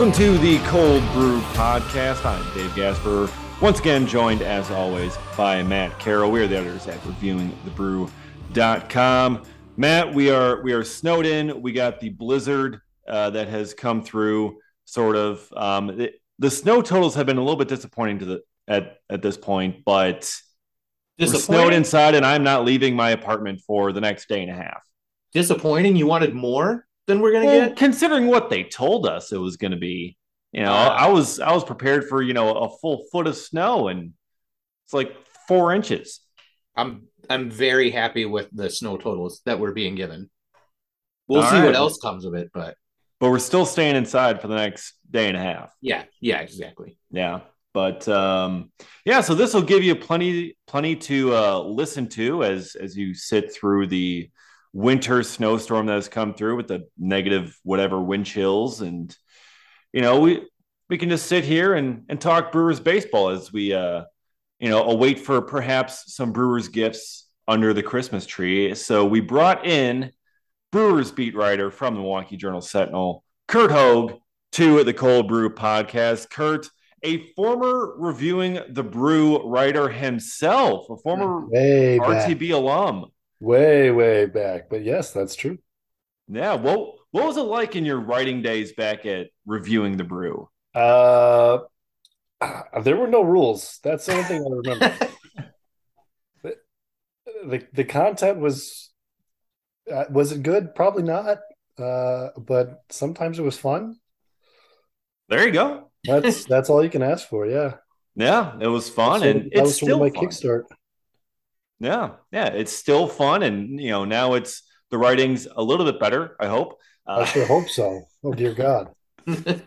Welcome to the Cold Brew Podcast. I'm Dave Gasper. Once again, joined as always by Matt Carroll. We are the editors at reviewingthebrew.com. Matt, we are we are snowed in. We got the blizzard uh, that has come through. Sort of um, it, the snow totals have been a little bit disappointing to the at at this point, but we're snowed inside, and I'm not leaving my apartment for the next day and a half. Disappointing. You wanted more than we're gonna Well, get. considering what they told us it was going to be. You know, I was I was prepared for you know a full foot of snow, and it's like four inches. I'm I'm very happy with the snow totals that we're being given. We'll All see right. what else comes of it, but But we're still staying inside for the next day and a half. yeah, yeah, exactly. Yeah. But um, yeah, so this will give you plenty plenty to uh, listen to as as you sit through the winter snowstorm that has come through with the negative whatever wind chills and you know we we can just sit here and and talk Brewers baseball as we uh you know await for perhaps some Brewers gifts under the Christmas tree. So we brought in Brewers beat writer from the Milwaukee Journal Sentinel, Curt Hogg, to the Cold Brew podcast. Curt, a former reviewing the brew writer himself, a former back. RTB alum. Way, way back. But yes, that's true. Yeah, what what was it like in your writing days back at reviewing the brew? Uh, there were no rules. That's the only thing I remember. the The content was uh, was it good? Probably not. Uh, but sometimes it was fun. There you go. That's that's all you can ask for. Yeah, Yeah, it was fun, So and that it's was still my fun. kickstart. Yeah, yeah, it's still fun, and you know now it's the writing's a little bit better. I hope. I Uh, sure hope so. Oh dear God.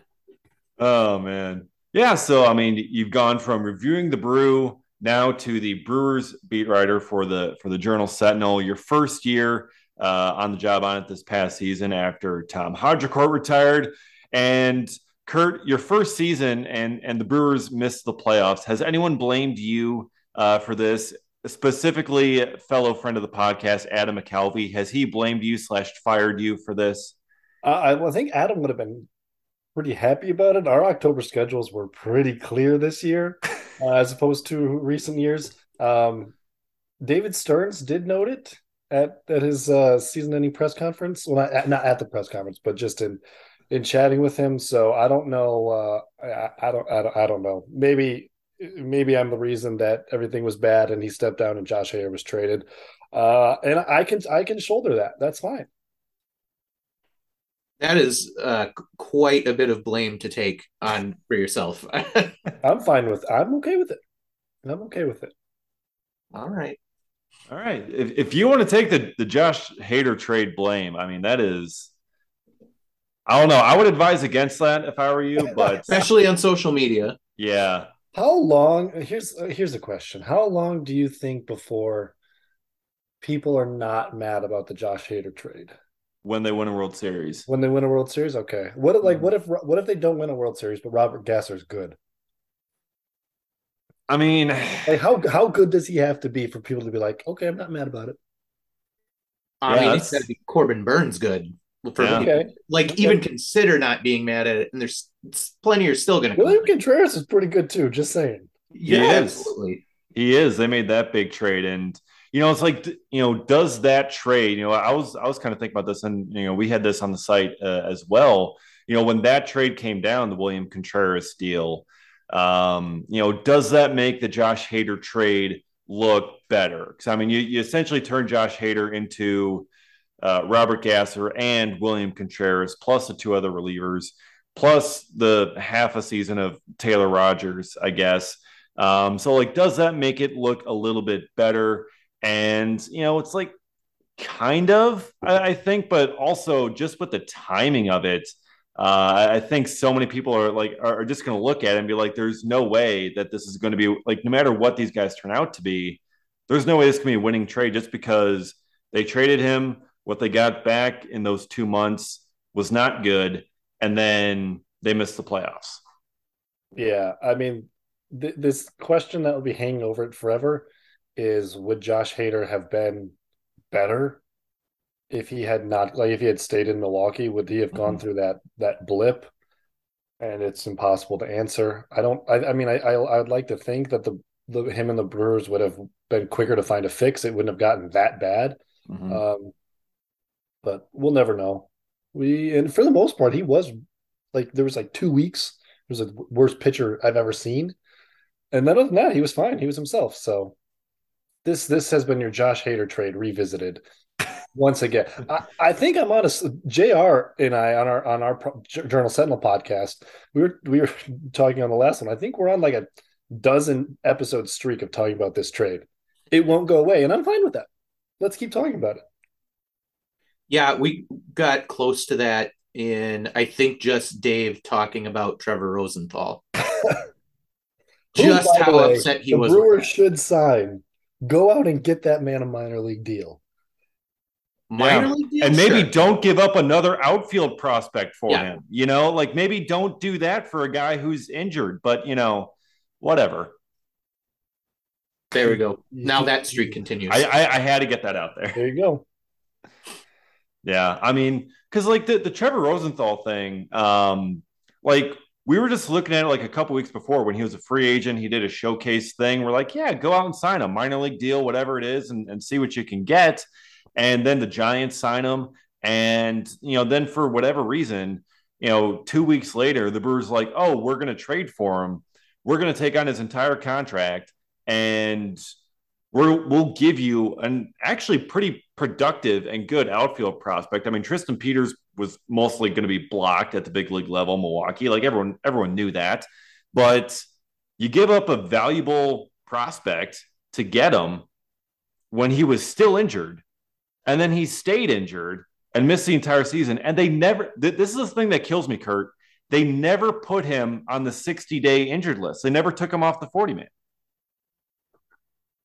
Oh man. Yeah, so I mean you've gone from reviewing the brew now to the Brewers beat writer for the for the Journal Sentinel. Your first year uh, on the job on it this past season after Tom Haudricourt retired. And Curt, your first season and and the Brewers missed the playoffs. Has anyone blamed you uh, for this? Specifically, fellow friend of the podcast, Adam McCalvy, has he blamed you slash fired you for this? Uh, I, I think Adam would have been pretty happy about it. Our October schedules were pretty clear this year, uh, as opposed to recent years. Um, David Stearns did note it at at his uh, season-ending press conference. Well, not at, not at the press conference, but just in in chatting with him. So I don't know. Uh, I, I don't. I don't. I don't know. Maybe maybe I'm the reason that everything was bad and he stepped down and Josh Hader was traded. Uh, and I can I can shoulder that. That's fine. that is uh, quite a bit of blame to take on for yourself. I'm fine with. I'm okay with it. I'm okay with it. All right. All right. If, if you want to take the, the Josh Hader trade blame, I mean, that is, I don't know. I would advise against that if I were you, but Especially on social media. yeah. How long? Here's uh, here's a question. How long do you think before people are not mad about the Josh Hader trade When they win a World Series. when they win a World Series? Okay. What like what if what if they don't win a World Series but Robert Gasser's good? I mean, Like how how good does he have to be for people to be like, okay, I'm not mad about it. I Yeah, mean, that's- it's got to be Corbin Burnes good. For Yeah. Okay. Like, Okay. even consider not being mad at it. And there's plenty are still going to William Contreras is pretty good too. Just saying. Yeah, He is. absolutely. he is. They made that big trade. And, you know, it's like, you know, does that trade, you know, I was, I was kind of thinking about this and, you know, we had this on the site uh, as well. You know, when that trade came down, the William Contreras deal, um, you know, does that make the Josh Hader trade look better? Because I mean, you, you essentially turn Josh Hader into uh, Robert Gasser and William Contreras, plus the two other relievers, plus the half a season of Taylor Rogers, I guess. Um, so, like, does that make it look a little bit better? And you know, it's like kind of, I, I think, but also just with the timing of it. Uh, I think so many people are like are are just going to look at it and be like, "There's no way that this is going to be like, no matter what these guys turn out to be, there's no way this can be a winning trade just because they traded him. What they got back in those two months was not good, and then they missed the playoffs. Yeah, I mean, th- this question that will be hanging over it forever is: Would Josh Hader have been better if he had not, like, if he had stayed in Milwaukee? Would he have gone Mhm. through that that blip? and it's impossible to answer. I don't. I, I mean, I, I I'd like to think that the, the him and the Brewers would have been quicker to find a fix. It wouldn't have gotten that bad. Mm-hmm. Um, but we'll never know. We and for the most part, he was like there was like two weeks. It was the worst pitcher I've ever seen, and then other than that, he was fine. He was himself. So this this has been your Josh Hader trade revisited once again. I, I, think I'm on a Jr. and I on our on our Journal Sentinel podcast. We were we were talking on the last one. I think we're on like a dozen episode streak of talking about this trade. It won't go away, and I'm fine with that. Let's keep talking about it. Yeah, we got close to that in I think just Dave talking about Trevor Rosenthal. just Who, how way, upset he the was. Brewers should sign. Go out and get that man a minor league deal. Minor yeah. league deal, and maybe sure. don't give up another outfield prospect for yeah. him. You know, like maybe don't do that for a guy who's injured. But you know, whatever. There we go. Now that streak continues. I, I, I had to get that out there. There you go. Yeah, I mean, because like the, the Trevor Rosenthal thing, um, like we were just looking at it like a couple weeks before when he was a free agent. He did a showcase thing. We're like, yeah, go out and sign a minor league deal, whatever it is, and, and see what you can get. And then the Giants sign him. And, you know, then for whatever reason, you know, two weeks later, the Brewers like, oh, we're going to trade for him. We're going to take on his entire contract and we're, we'll give you an actually pretty productive and good outfield prospect. I mean, Tristan Peters was mostly going to be blocked at the big league level, Milwaukee. Like everyone, everyone knew that. But you give up a valuable prospect to get him when he was still injured, and then he stayed injured and missed the entire season. And they never. Th- this is the thing that kills me, Curt. They never put him on the 60 day injured list. They never took him off the 40 man.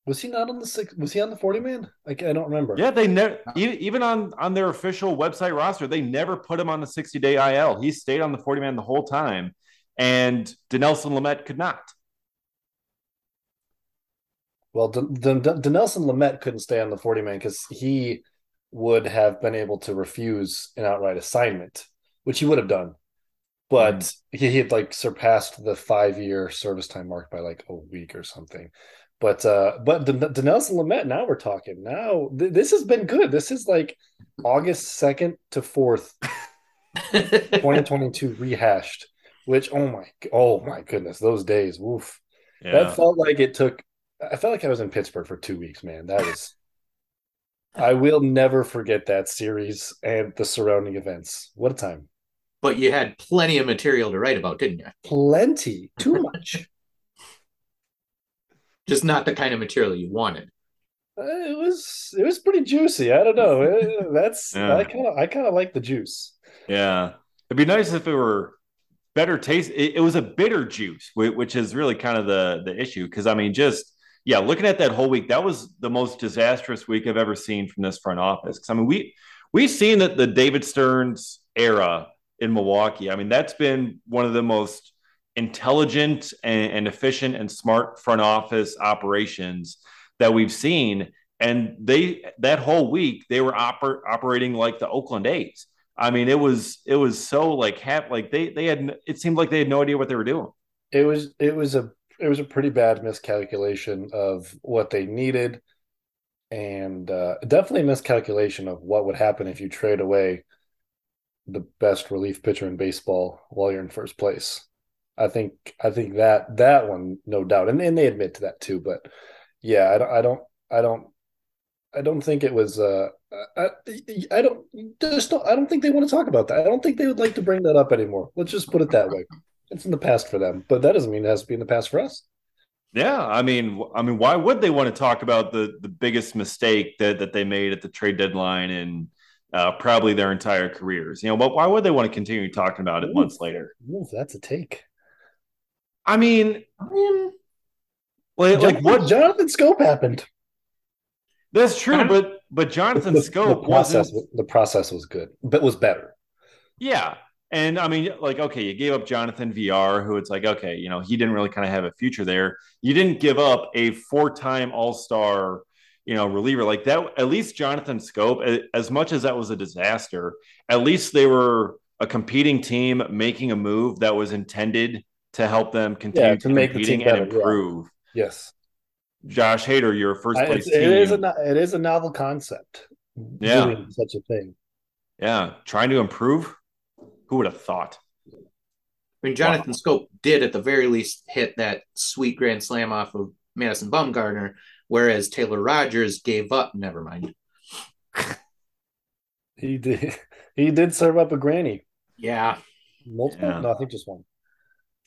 Was he not on the six? Was he on the forty man? I, I don't remember. Yeah, they never even on on their official website roster, they never put him on the sixty day IL. He stayed on the forty man the whole time, and Dinelson Lamet could not. Well, Dinelson Lamet couldn't stay on the forty man because he would have been able to refuse an outright assignment, which he would have done. But mm. he, he had like surpassed the five year service time mark by like a week or something. But uh, but Dinelson Lamet, now we're talking. Now th- this has been good. This is like August second to fourth, 2022 rehashed. Which oh my oh my goodness, those days, woof. Yeah. That felt like it took. I felt like I was in Pittsburgh for two weeks, man. That was. I will never forget that series and the surrounding events. What a time! But you had plenty of material to write about, didn't you? Plenty, too much just not the kind of material you wanted. Uh, it was it was pretty juicy. I don't know. That's yeah. I kind of I kind of like the juice. Yeah, it'd be nice if it were better taste. It, it was a bitter juice, which is really kind of the the issue. Because I mean, just yeah, looking at that whole week, that was the most disastrous week I've ever seen from this front office. Because I mean, we we've seen that the David Stearns era in Milwaukee. I mean, that's been one of the most intelligent and, and efficient and smart front office operations that we've seen. And they that whole week they were oper- operating like the Oakland A's. I mean, it was it was so like hap- like they they had it seemed like they had no idea what they were doing. It was it was a it was a pretty bad miscalculation of what they needed, and uh, definitely a miscalculation of what would happen if you trade away the best relief pitcher in baseball while you're in first place. I think I think that that one, no doubt, and, and they admit to that too. But yeah, I don't, I don't, I don't, I don't think it was. Uh, I, I don't just don't, I don't think they want to talk about that. I don't think they would like to bring that up anymore. Let's just put it that way. It's in the past for them, but that doesn't mean it has to be in the past for us. Yeah, I mean, I mean, why would they want to talk about the the biggest mistake that that they made at the trade deadline and uh, probably their entire careers? You know, but why would they want to continue talking about it Ooh, months later? Ooh, that's a take. I mean, I mean, like, like what Jonathan Schoop happened. That's true, but but Jonathan the, Schoop the process wasn't... the process was good, but was better. Yeah. And I mean, like, okay, you gave up Jonathan Villar, who it's like, okay, you know, he didn't really kind of have a future there. You didn't give up a four-time All-Star, you know, reliever like that. At least Jonathan Schoop, as much as that was a disaster, at least they were a competing team making a move that was intended to help them continue Yeah, to make the team better, and yeah. improve. Yes, Josh Hader, your first I- place it's, team. is a it is a novel concept. Yeah. doing such a thing. yeah, trying to improve. Who would have thought? I mean, Jonathan Schoop did at the very least hit that sweet grand slam off of Madison Bumgarner, whereas Taylor Rogers gave up. Never mind. He did. He did serve up a granny. Yeah. Multiple? Yeah. No, I think just one.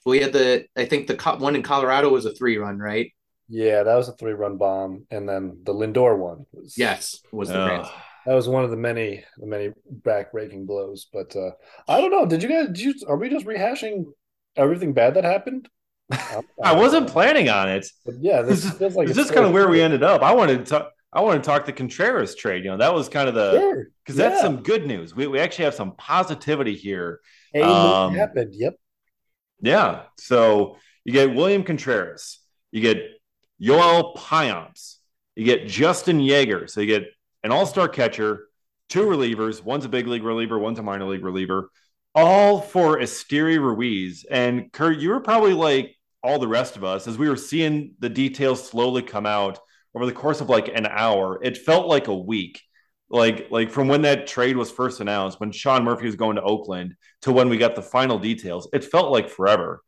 We had the, I think the co- one in Colorado was a three run, right? Yeah, that was a three-run bomb, and then the Lindor one was Yes, was the Ugh. grand. That was one of the many, the many back-breaking blows. But uh, I don't know. Did you guys? Did you, are we just rehashing everything bad that happened? I wasn't planning on it. But yeah, this This is, feels like this it's is kind of so- where we ended up. I wanted to talk. I want to talk the Contreras trade. You know, that was kind of the Sure. because that's Yeah. some good news. We we actually have some positivity here. A Um, happened. Yep. Yeah. So you get William Contreras, you get Yoel Payamps, you get Justin Yeager. So you get an all-star catcher, two relievers. One's a big league reliever, one's a minor league reliever, all for Esteury Ruiz. And Curt, you were probably like all the rest of us as we were seeing the details slowly come out over the course of like an hour. It felt like a week. Like, like from when that trade was first announced, when Sean Murphy was going to Oakland to when we got the final details, it felt like forever.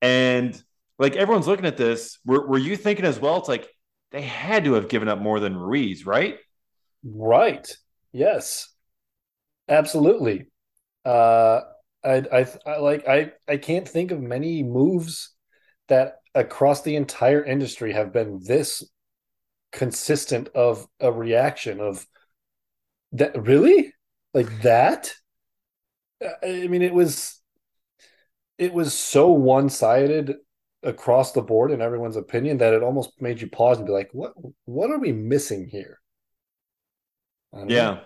And like everyone's looking at this, were, were you thinking as well? It's like they had to have given up more than Ruiz, right? Right. Yes. Absolutely. Uh, I, I, I like I, I can't think of many moves that across the entire industry have been this consistent of a reaction of that really like that. I mean, it was it was so one-sided across the board in everyone's opinion that it almost made you pause and be like, what what are we missing here? Don't know. Yeah.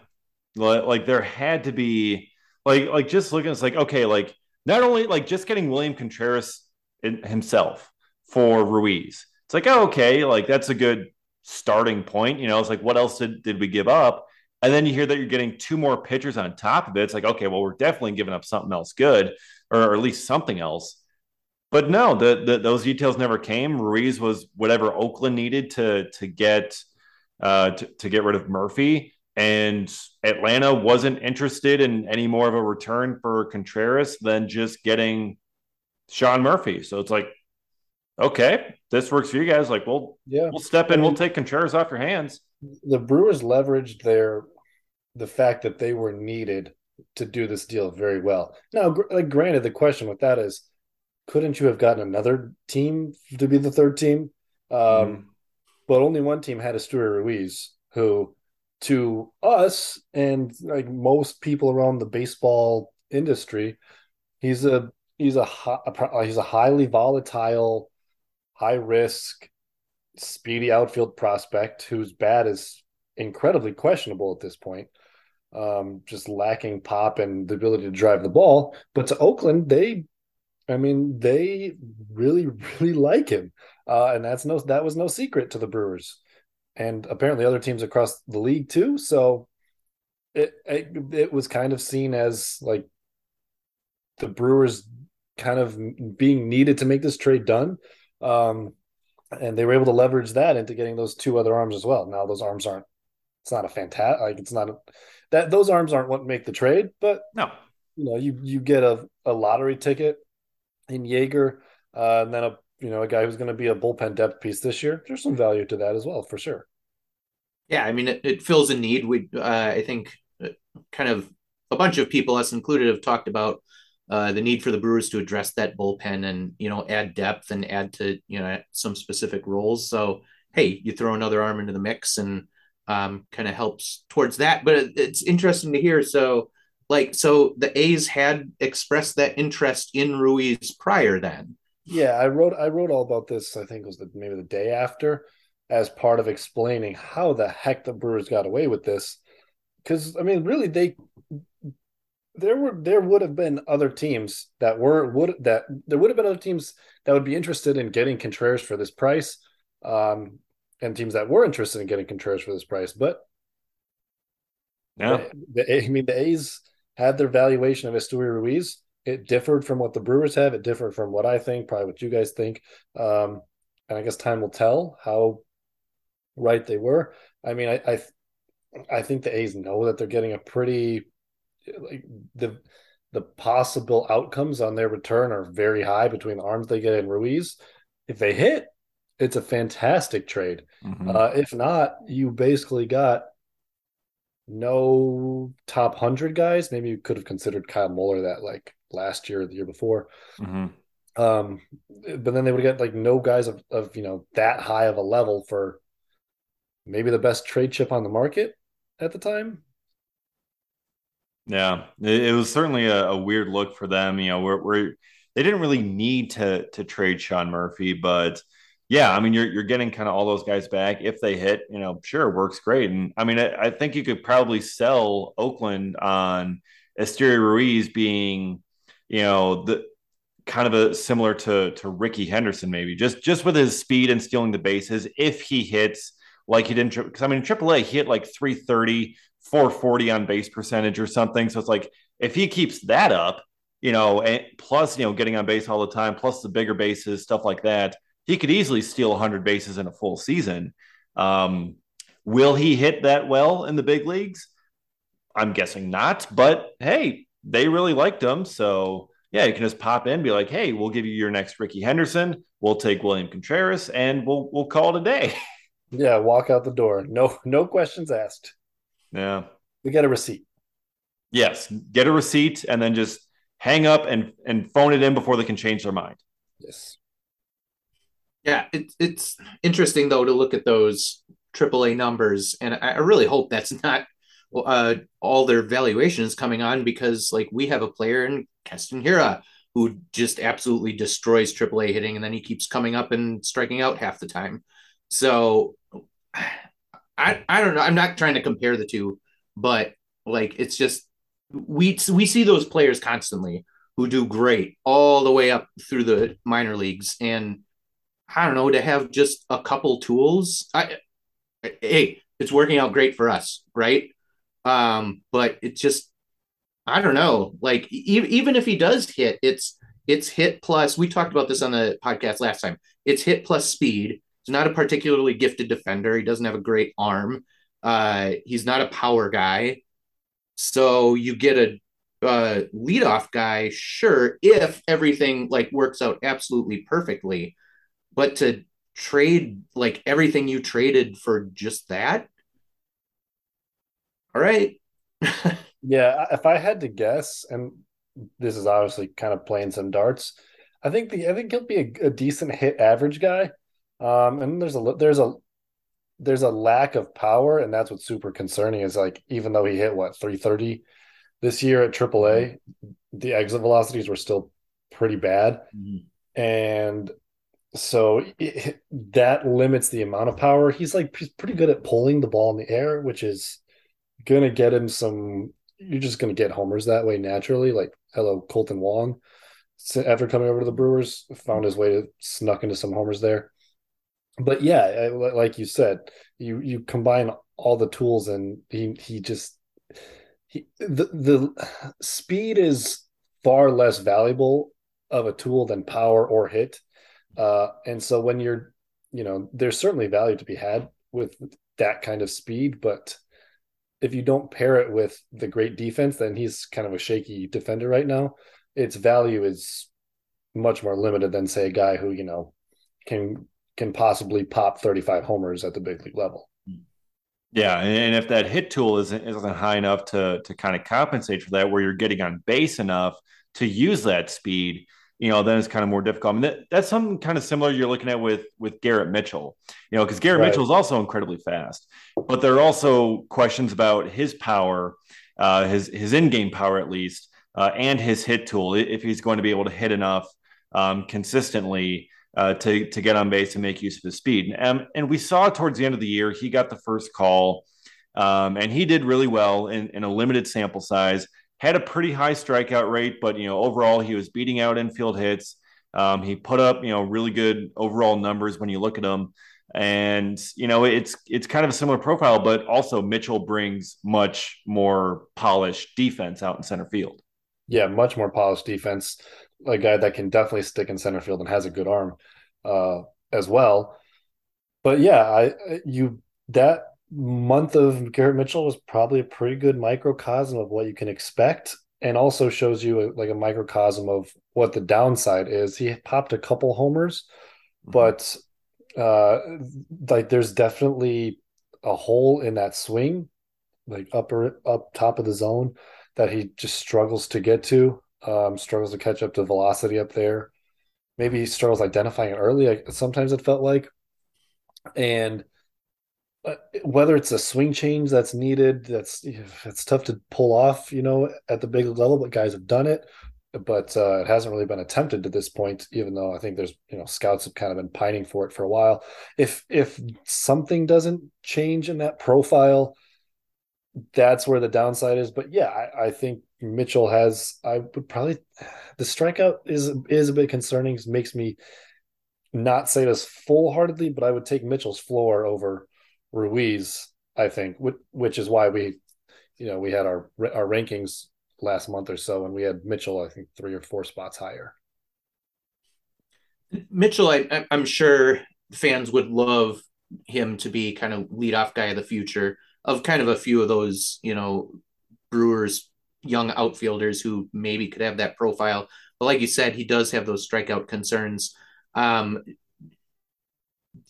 Like, there had to be like like just looking, it's like, okay, like not only like just getting William Contreras himself for Ruiz. It's like, oh, okay, like that's a good starting point. You know, it's like what else did, did we give up? And then you hear that you're getting two more pitchers on top of it. It's like, okay, well, we're definitely giving up something else good, or, or at least something else. But no, the, the those details never came. Ruiz was whatever Oakland needed to to get uh, to, to get rid of Murphy, and Atlanta wasn't interested in any more of a return for Contreras than just getting Sean Murphy. So it's like, okay, this works for you guys. Like, we'll Yeah. we'll step in. We'll take Contreras off your hands. the Brewers leveraged their the fact that they were needed to do this deal very well. Now, gr- like granted, the question with that is, couldn't you have gotten another team to be the third team? Um, Mhm. But only one team had a Esteury Ruiz, who, to us and like most people around the baseball industry, he's a he's a, a he's a highly volatile, high risk, speedy outfield prospect whose bat is incredibly questionable at this point. Um, just lacking pop and the ability to drive the ball. But to Oakland, they, I mean, they really, really like him, uh, and that's no that was no secret to the Brewers, and apparently other teams across the league too. So it it, it was kind of seen as like the Brewers kind of being needed to make this trade done. Um, and they were able to leverage that into getting those two other arms as well. Now those arms aren't. It's not a fantastic. Like it's not a, that those arms aren't what make the trade, but No, you know you you get a, a lottery ticket in Yeager, uh, and then a you know a guy who's going to be a bullpen depth piece this year. There's some value to that as well for sure. Yeah, I mean, it, it fills a need. We, uh, I think, uh, kind of a bunch of people, us included, have talked about uh, the need for the Brewers to address that bullpen and you know add depth and add to you know some specific roles. So hey, you throw another arm into the mix and um, kind of helps towards that. But it, it's interesting to hear. So like, so the A's had expressed that interest in Ruiz prior then. Yeah, I wrote I wrote all about this. I think it was the, maybe the day after, as part of explaining how the heck the Brewers got away with this. Because I mean, really, they there were there would have been other teams that were would that there would have been other teams that would be interested in getting Contreras for this price, um, and teams that were interested in getting Contreras for this price. But yeah, the, the I mean, the A's had their valuation of Esteury Ruiz. It differed from what the Brewers have. It differed from what I think, probably what you guys think. Um, and I guess time will tell how right they were. I mean, I, I, I think the A's know that they're getting a pretty like the the possible outcomes on their return are very high between the arms they get in Ruiz. If they hit, it's a fantastic trade. Mm-hmm. Uh, if not, you basically got no top hundred guys. Maybe you could have considered Kyle Muller that like last year or the year before. Mm-hmm. Um, but then they would get like no guys of, of you know that high of a level for maybe the best trade chip on the market at the time. Yeah, it, it was certainly a, a, weird look for them. You know, we're, we're they didn't really need to to trade Sean Murphy, but yeah, I mean, you're you're getting kind of all those guys back if they hit. You know, sure, works great. And I mean, I, I think you could probably sell Oakland on Esteury Ruiz being, you know, the kind of a similar to to Rickey Henderson, maybe just just with his speed and stealing the bases. If he hits like he didn't, because I mean, AAA he hit like 330 440 on base percentage or something. So it's like if he keeps that up, you know, and plus, you know, getting on base all the time, plus the bigger bases, stuff like that, he could easily steal 100 bases in a full season. Um, will he hit that well in the big leagues? I'm guessing not, but hey, they really liked him. So yeah, you can just pop in, be like, hey, we'll give you your next Rickey Henderson. We'll take William Contreras and we'll we'll call it a day. Yeah, walk out the door. No, no questions asked. Yeah. We get a receipt. Yes. Get a receipt and then just hang up and, and phone it in before they can change their mind. Yes. Yeah. It, it's interesting, though, to look at those AAA numbers. And I, I really hope that's not uh, all their valuations coming on because, like, we have a player in Keston Hiura who just absolutely destroys AAA hitting and then he keeps coming up and striking out half the time. So I I don't know. I'm not trying to compare the two, but like it's just we we see those players constantly who do great all the way up through the minor leagues and I don't know to have just a couple tools. I hey, it's working out great for us, right? Um, but it's just I don't know. Like e- even if he does hit, it's it's hit plus. We talked about this on the podcast last time. It's hit plus speed He's not a particularly gifted defender. He doesn't have a great arm. Uh, he's not a power guy. So you get a uh, leadoff guy, sure, if everything like works out absolutely perfectly. But to trade like everything you traded for just that, all right. yeah, if I had to guess, and this is obviously kind of playing some darts, I think the I think he'll be a, a decent hit average guy. Um, and there's a there's a there's a lack of power, and that's what's super concerning. Is like even though he hit what 330 this year at AAA, mm-hmm. the exit velocities were still pretty bad, mm-hmm. and so it, that limits the amount of power. He's like he's pretty good at pulling the ball in the air, which is gonna get him some. You're just gonna get homers that way naturally. Like hello, Kolten Wong, after coming over to the Brewers, found his way to snuck into some homers there but yeah, like you said, you you combine all the tools and he he just he the the speed is far less valuable of a tool than power or hit. Uh, and so when you're, you know, there's certainly value to be had with that kind of speed, but if you don't pair it with the great defense, then he's kind of a shaky defender right now. Its value is much more limited than say a guy who, you know, can can possibly pop 35 homers at the big league level. Yeah, and if that hit tool isn't isn't high enough to to kind of compensate for that, where you're getting on base enough to use that speed, you know, then it's kind of more difficult. I mean, that, that's something kind of similar you're looking at with with Garrett Mitchell, you know, because Garrett right. Mitchell is also incredibly fast, but there are also questions about his power, uh, his his in game power at least, uh, and his hit tool if he's going to be able to hit enough um, consistently uh, to to get on base and make use of his speed. And, and we saw towards the end of the year he got the first call, um, and he did really well in, in a limited sample size. Had a pretty high strikeout rate, but you know overall he was beating out infield hits. Um, he put up you know really good overall numbers when you look at him. And you know, it's it's kind of a similar profile, but also Mitchell brings much more polished defense out in center field. Yeah, much more polished defense. A guy that can definitely stick in center field and has a good arm uh, as well. But yeah, I you that month of Garrett Mitchell was probably a pretty good microcosm of what you can expect and also shows you a, like a microcosm of what the downside is. He popped a couple homers, mm-hmm. but uh like there's definitely a hole in that swing, like upper up top of the zone that he just struggles to get to. Um, struggles to catch up to velocity up there. Maybe he struggles identifying it early. Like sometimes it felt like, and whether it's a swing change that's needed, that's it's tough to pull off, you know, at the big level, but guys have done it. But uh, it hasn't really been attempted to this point, even though I think there's, you know, scouts have kind of been pining for it for a while. If if something doesn't change in that profile, that's where the downside is. But yeah, I, I think Mitchell has. I would probably the strikeout is is a bit concerning. Makes me not say this full heartedly, but I would take Mitchell's floor over Ruiz, I think, which is why we, you know, we had our our rankings last month or so, and we had Mitchell, I think, three or four spots higher. Mitchell, I, I'm sure fans would love him to be kind of leadoff guy of the future of kind of a few of those, you know, Brewers young outfielders who maybe could have that profile. But like you said, he does have those strikeout concerns. Um,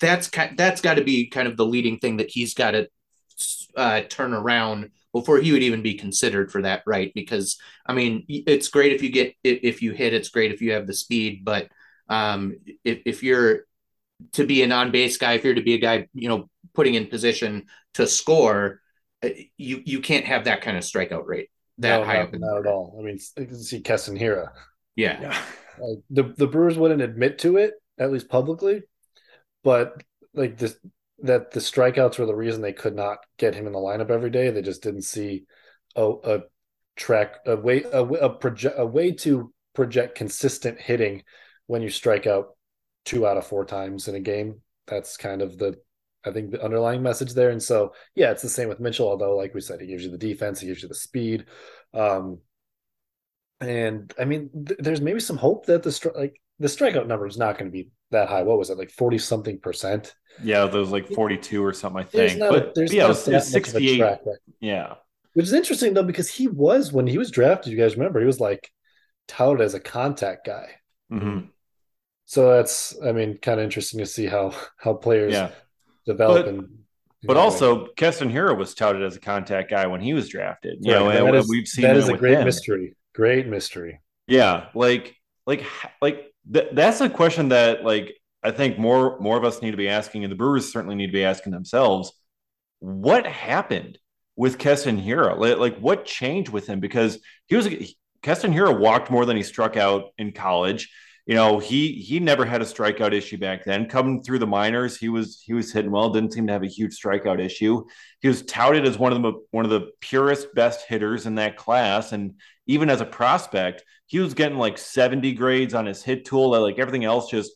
that's that's got to be kind of the leading thing that he's got to uh, turn around before he would even be considered for that, right? Because I mean, it's great if you get if you hit, it's great if you have the speed, but um, if if you're to be an on base guy, if you're to be a guy, you know, putting in position to score, uh, you you can't have that kind of strikeout rate that no, high not, not at all. I mean, you can see Keston Hiura. Yeah. yeah. Uh, the the Brewers wouldn't admit to it, at least publicly, but like this that the strikeouts were the reason they could not get him in the lineup every day. They just didn't see a, a track a way a, a a way to project consistent hitting when you strike out two out of four times in a game. That's kind of the I think the underlying message there. And so yeah, it's the same with Mitchell. Although like we said, he gives you the defense, he gives you the speed. Um, and I mean, th- there's maybe some hope that the stri- like the strikeout number is not going to be that high. What was it like forty something percent? Yeah, there was like forty two or something. I think, but a, there's yeah, it was, it was sixty eight. Yeah, which is interesting though because he was when he was drafted. You guys remember he was like touted as a contact guy. Mm-hmm. So that's I mean kind of interesting to see how how players yeah. develop but, and. But also, Keston Hiura was touted as a contact guy when he was drafted. You right. know, and is, we've seen that is a great him. mystery. Great mystery. Yeah, like like like th- that's a question that like I think more more of us need to be asking, and the Brewers certainly need to be asking themselves, what happened with Keston Hiura? Like, what changed with him? Because he was Keston Hiura walked more than he struck out in college. You know, he he never had a strikeout issue back then. Coming through the minors, he was he was hitting well. Didn't seem to have a huge strikeout issue. He was touted as one of the one of the purest, best hitters in that class, and even as a prospect, he was getting like 70 grades on his hit tool. Like everything else, just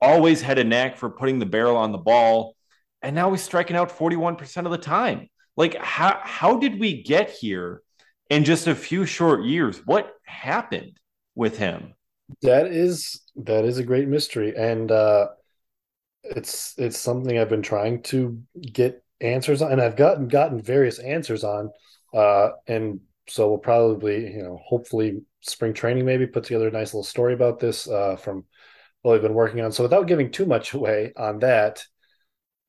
always had a knack for putting the barrel on the ball. And now he's striking out 41% of the time. Like, how, how did we get here in just a few short years? What happened with him? That is that is a great mystery. And uh it's it's something I've been trying to get answers on, and I've gotten gotten various answers on. Uh and so we'll probably, you know, hopefully spring training maybe put together a nice little story about this uh, from what we've been working on. So without giving too much away on that,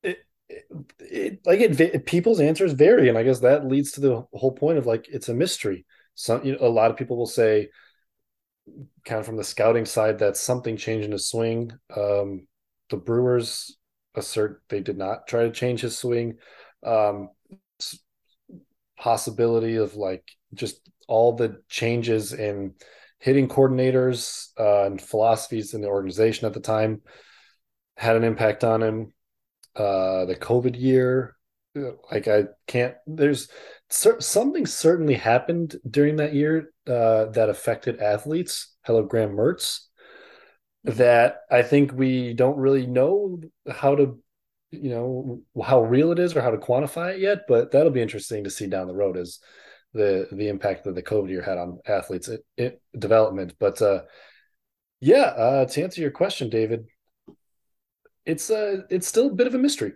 it, it, it like it, people's answers vary, and I guess that leads to the whole point of like it's a mystery. Some you know, a lot of people will say, kind of from the scouting side, that something changed in his swing. Um, the Brewers assert they did not try to change his swing. Um, possibility of like just all the changes in hitting coordinators uh, and philosophies in the organization at the time had an impact on him. Uh, the COVID year, like I can't. There's something certainly happened during that year uh, that affected athletes. Hello, Graham Mertz. That I think we don't really know how to you know how real it is or how to quantify it yet, but that'll be interesting to see down the road as the the impact that the COVID year had on athletes it, it, development. But uh, yeah, uh, to answer your question, David, it's uh, it's still a bit of a mystery.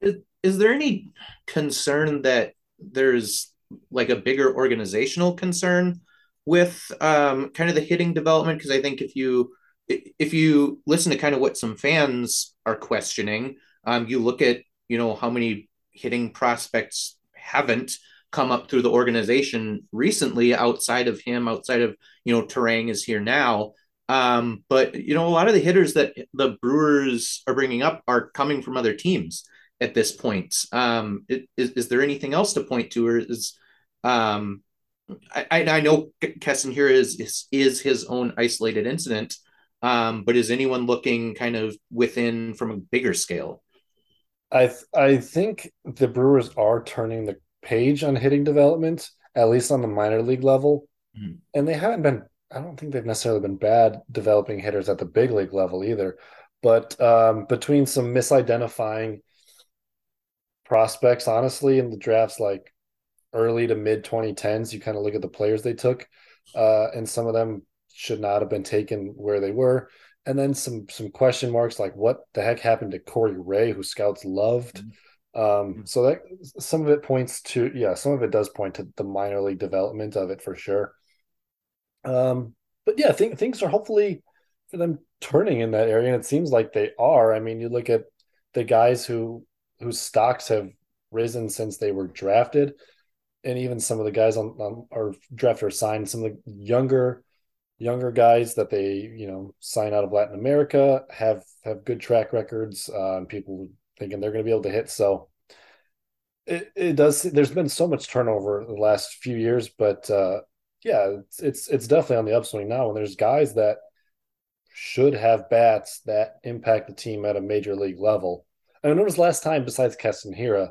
Is, is there any concern that there's like a bigger organizational concern with um, kind of the hitting development? Because I think if you if you listen to kind of what some fans are questioning, um, you look at you know how many hitting prospects haven't come up through the organization recently outside of him, outside of you know Turang is here now. Um, but you know a lot of the hitters that the Brewers are bringing up are coming from other teams at this point. Um, is, is there anything else to point to, or is um, I, I know Keston Hiura is, is is his own isolated incident, um, but is anyone looking kind of within from a bigger scale? I th- I think the Brewers are turning the page on hitting development, at least on the minor league level, mm-hmm. and they haven't been. I don't think they've necessarily been bad developing hitters at the big league level either. But um, between some misidentifying prospects, honestly, in the drafts like early to mid 2010s, you kind of look at the players they took, uh, and some of them should not have been taken where they were. And then some some question marks like what the heck happened to Corey Ray, who scouts loved. Mm-hmm. Um, mm-hmm. so that some of it points to yeah, some of it does point to the minor league development of it for sure. Um, but yeah, th- things are hopefully for them turning in that area, and it seems like they are. I mean, you look at the guys who whose stocks have risen since they were drafted, and even some of the guys on, on our draft or signed, some of the younger younger guys that they you know sign out of Latin America have have good track records uh, and people thinking they're going to be able to hit. So it, it does. There's been so much turnover the last few years, but uh, yeah, it's, it's it's definitely on the upswing now. And there's guys that should have bats that impact the team at a major league level. I mean, when was last time besides Hiura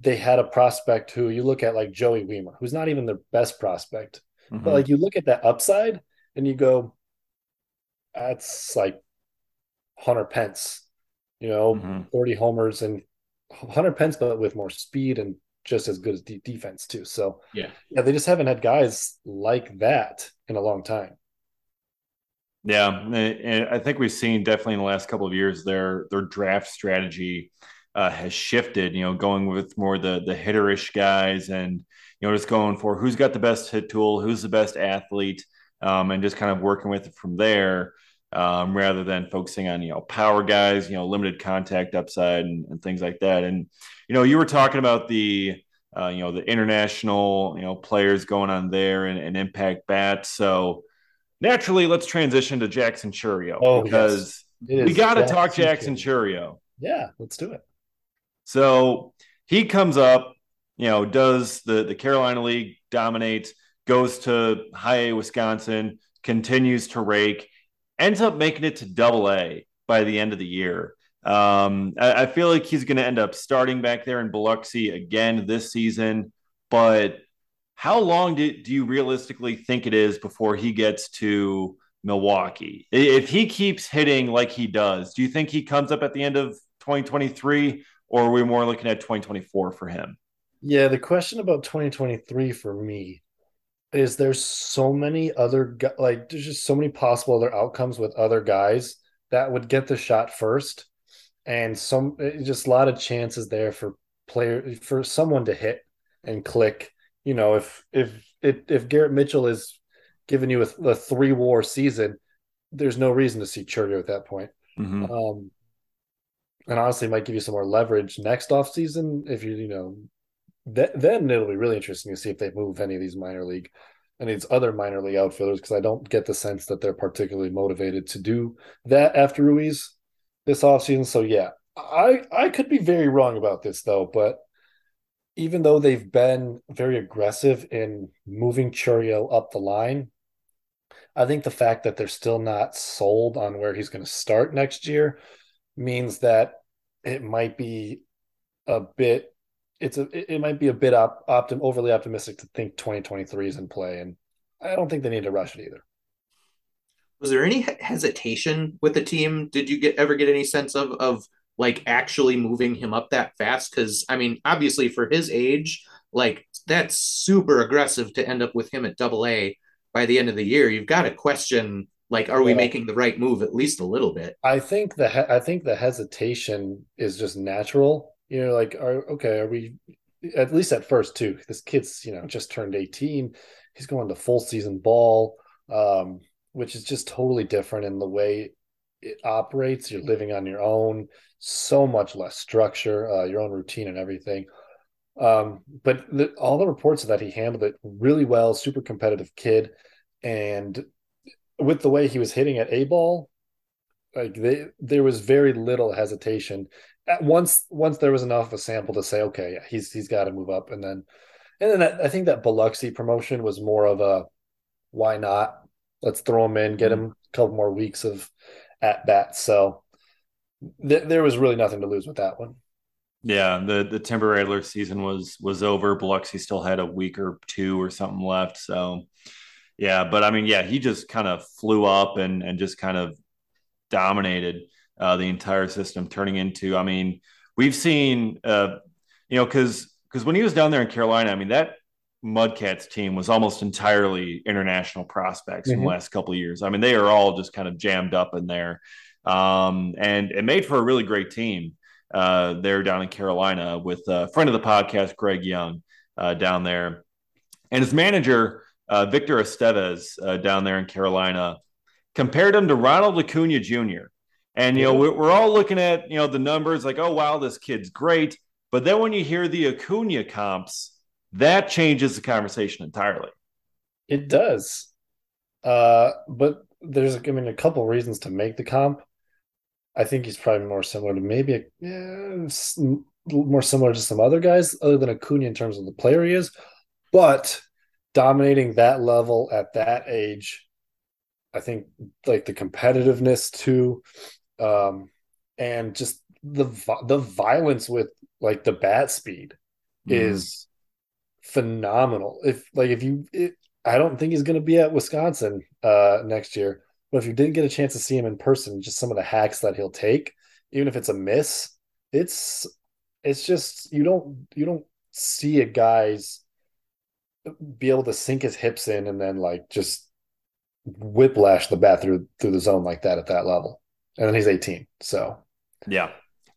they had a prospect who you look at like Joey Wiemer, who's not even their best prospect, mm-hmm. but like you look at that upside and you go, that's like Hunter Pence, you know, mm-hmm. 40 homers and Hunter Pence, but with more speed and just as good as de- defense too. So yeah, yeah, they just haven't had guys like that in a long time. Yeah, and I think we've seen definitely in the last couple of years their their draft strategy uh, has shifted. You know, going with more the the hitterish guys, and you know, just going for who's got the best hit tool, who's the best athlete, um, and just kind of working with it from there, um, rather than focusing on you know power guys, you know, limited contact upside and, and things like that. And you know, you were talking about the uh, you know the international you know players going on there and, and impact bats. So naturally, let's transition to Jackson Chourio oh, because yes. we got to talk Jackson Chourio. Yeah, let's do it. So he comes up, you know, does the the Carolina League dominate, goes to high A Wisconsin, continues to rake, ends up making it to double A by the end of the year. Um, I, I, feel like he's going to end up starting back there in Biloxi again this season. But how long do, do you realistically think it is before he gets to Milwaukee? If he keeps hitting like he does, do you think he comes up at the end of 2023 or are we more looking at 2024 for him? Yeah, the question about 2023 for me is there's so many other like there's just so many possible other outcomes with other guys that would get the shot first. And some eh, just a lot of chances there for player for someone to hit and click. You know if if if, if garrett mitchell is giving you a, a three war season there's no reason to see Chourio at that point. Mm-hmm. um and honestly might give you some more leverage next off season if you you know th- then it'll be really interesting to see if they move any of these minor league and these other minor league outfielders because I don't get the sense that they're particularly motivated to do that after Ruiz this offseason. So yeah, I I could be very wrong about this though, but even though they've been very aggressive in moving Chourio up the line, I think the fact that they're still not sold on where he's going to start next year means that it might be a bit it's a it might be a bit op, optim, overly optimistic to think 2023 is in play and I don't think they need to rush it either. Was there any hesitation with the team? Did you get ever get any sense of of like actually moving him up that fast? Because I mean, obviously for his age, like that's super aggressive to end up with him at double A by the end of the year. You've got to question like are we yeah. making the right move at least a little bit? I think the he- I think the hesitation is just natural. You know, like are okay, are we at least at first too. This kid's, you know, just turned 18. He's going to full season ball. Um, which is just totally different in the way it operates. You're living on your own, so much less structure, uh, your own routine and everything. Um, but the, all the reports that he handled it really well, super competitive kid, and with the way he was hitting at a ball, like they, there was very little hesitation. At once, once there was enough of a sample to say, okay, yeah, he's he's got to move up, and then, and then that, I think that Biloxi promotion was more of a why not let's throw him in, get mm-hmm. him a couple more weeks of at bats. So th- there was really nothing to lose with that one. Yeah, the the Timber Rattler season was was over. Biloxi still had a week or two or something left. So yeah, but I mean, yeah, he just kind of flew up and and just kind of dominated uh, the entire system, turning into. I mean, we've seen, uh, you know, because because when he was down there in Carolina, I mean that Mudcats team was almost entirely international prospects mm-hmm. in the mm-hmm. last couple of years. I mean, they are all just kind of jammed up in there, um, and it made for a really great team uh, there down in Carolina with a friend of the podcast, Greg Young, uh, down there, and his manager uh, Victor Estevez uh, down there in Carolina compared him to Ronald Acuna Jr. And you know, we're, all looking at you know the numbers like, oh wow, this kid's great, but then when you hear the Acuna comps that changes the conversation entirely. It does. Uh, but there's, I mean, a couple reasons to make the comp. I think he's probably more similar to maybe yeah, more similar to some other guys other than Acuna in terms of the player he is, but dominating that level at that age, I think like the competitiveness too, um, and just the the violence with like the bat speed mm. is phenomenal. If like if you, it, I don't think he's going to be at Wisconsin uh, next year. But if you didn't get a chance to see him in person, just some of the hacks that he'll take, even if it's a miss, it's it's just you don't you don't see a guy's be able to sink his hips in and then like just whiplash the bat through through the zone like that at that level. And then he's 18. So yeah.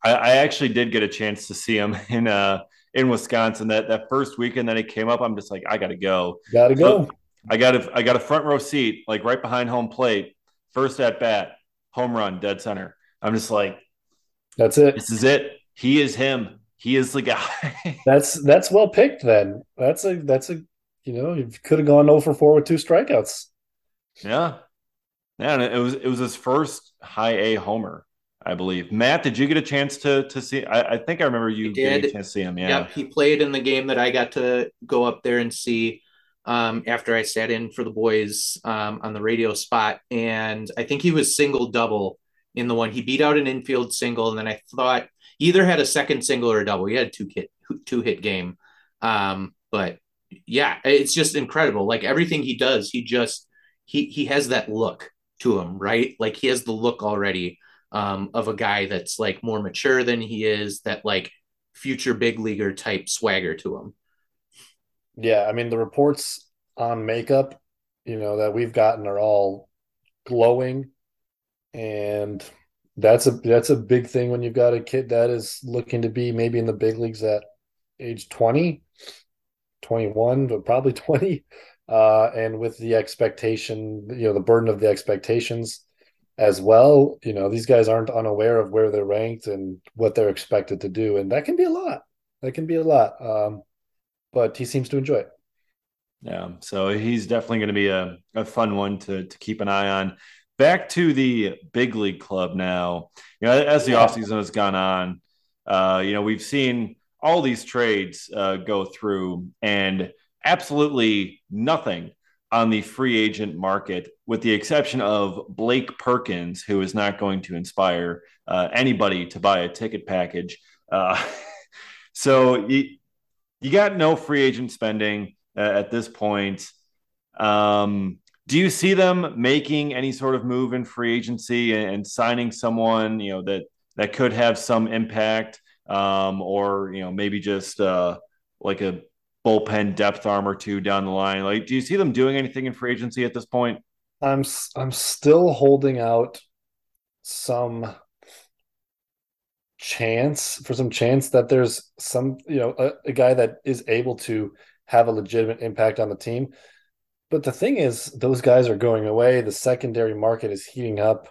I, I actually did get a chance to see him in uh in Wisconsin. That that first weekend that he came up, I'm just like, I got to go. Got to go. So I got a I got a front row seat, like right behind home plate. First at bat, home run, dead center. I'm just like, that's it. This is it. He is him. He is the guy. that's that's well picked. Then that's a that's a you know you could have gone over four with two strikeouts. Yeah, yeah. It was it was his first high A homer. I believe. Matt, did you get a chance to to see? I, I think I remember you getting a chance to see him. Yeah. Yep, he played in the game that I got to go up there and see um, after I sat in for the boys um, on the radio spot, and I think he was single double in the one. He beat out an infield single, and then I thought either had a second single or a double. He had a two hit two hit game, um, but yeah, it's just incredible. Like everything he does, he just he he has that look to him, right? Like he has the look already um, of a guy that's like more mature than he is, that like future big leaguer type swagger to him. Yeah, I mean the reports on makeup, you know, that we've gotten are all glowing, and that's a that's a big thing when you've got a kid that is looking to be maybe in the big leagues at age 20 21 but probably 20 uh, and with the expectation you know the burden of the expectations as well. You know, these guys aren't unaware of where they're ranked and what they're expected to do, and that can be a lot. That can be a lot. Um, but he seems to enjoy it. Yeah, so he's definitely going to be a, a fun one to to keep an eye on. Back to the big league club now. You know, as the yeah. offseason has gone on, uh, you know, we've seen all these trades uh, go through, and absolutely nothing on the free agent market, with the exception of Blake Perkins, who is not going to inspire uh, anybody to buy a ticket package. Uh, so you, you got no free agent spending uh, at this point. Um, do you see them making any sort of move in free agency and, and signing someone you know that that could have some impact, um, or you know maybe just uh, like a bullpen depth arm or two down the line? Like, do you see them doing anything in free agency at this point? I'm I'm still holding out some chance for some chance that there's some you know a, a, guy that is able to have a legitimate impact on the team but the thing is those guys are going away the secondary market is heating up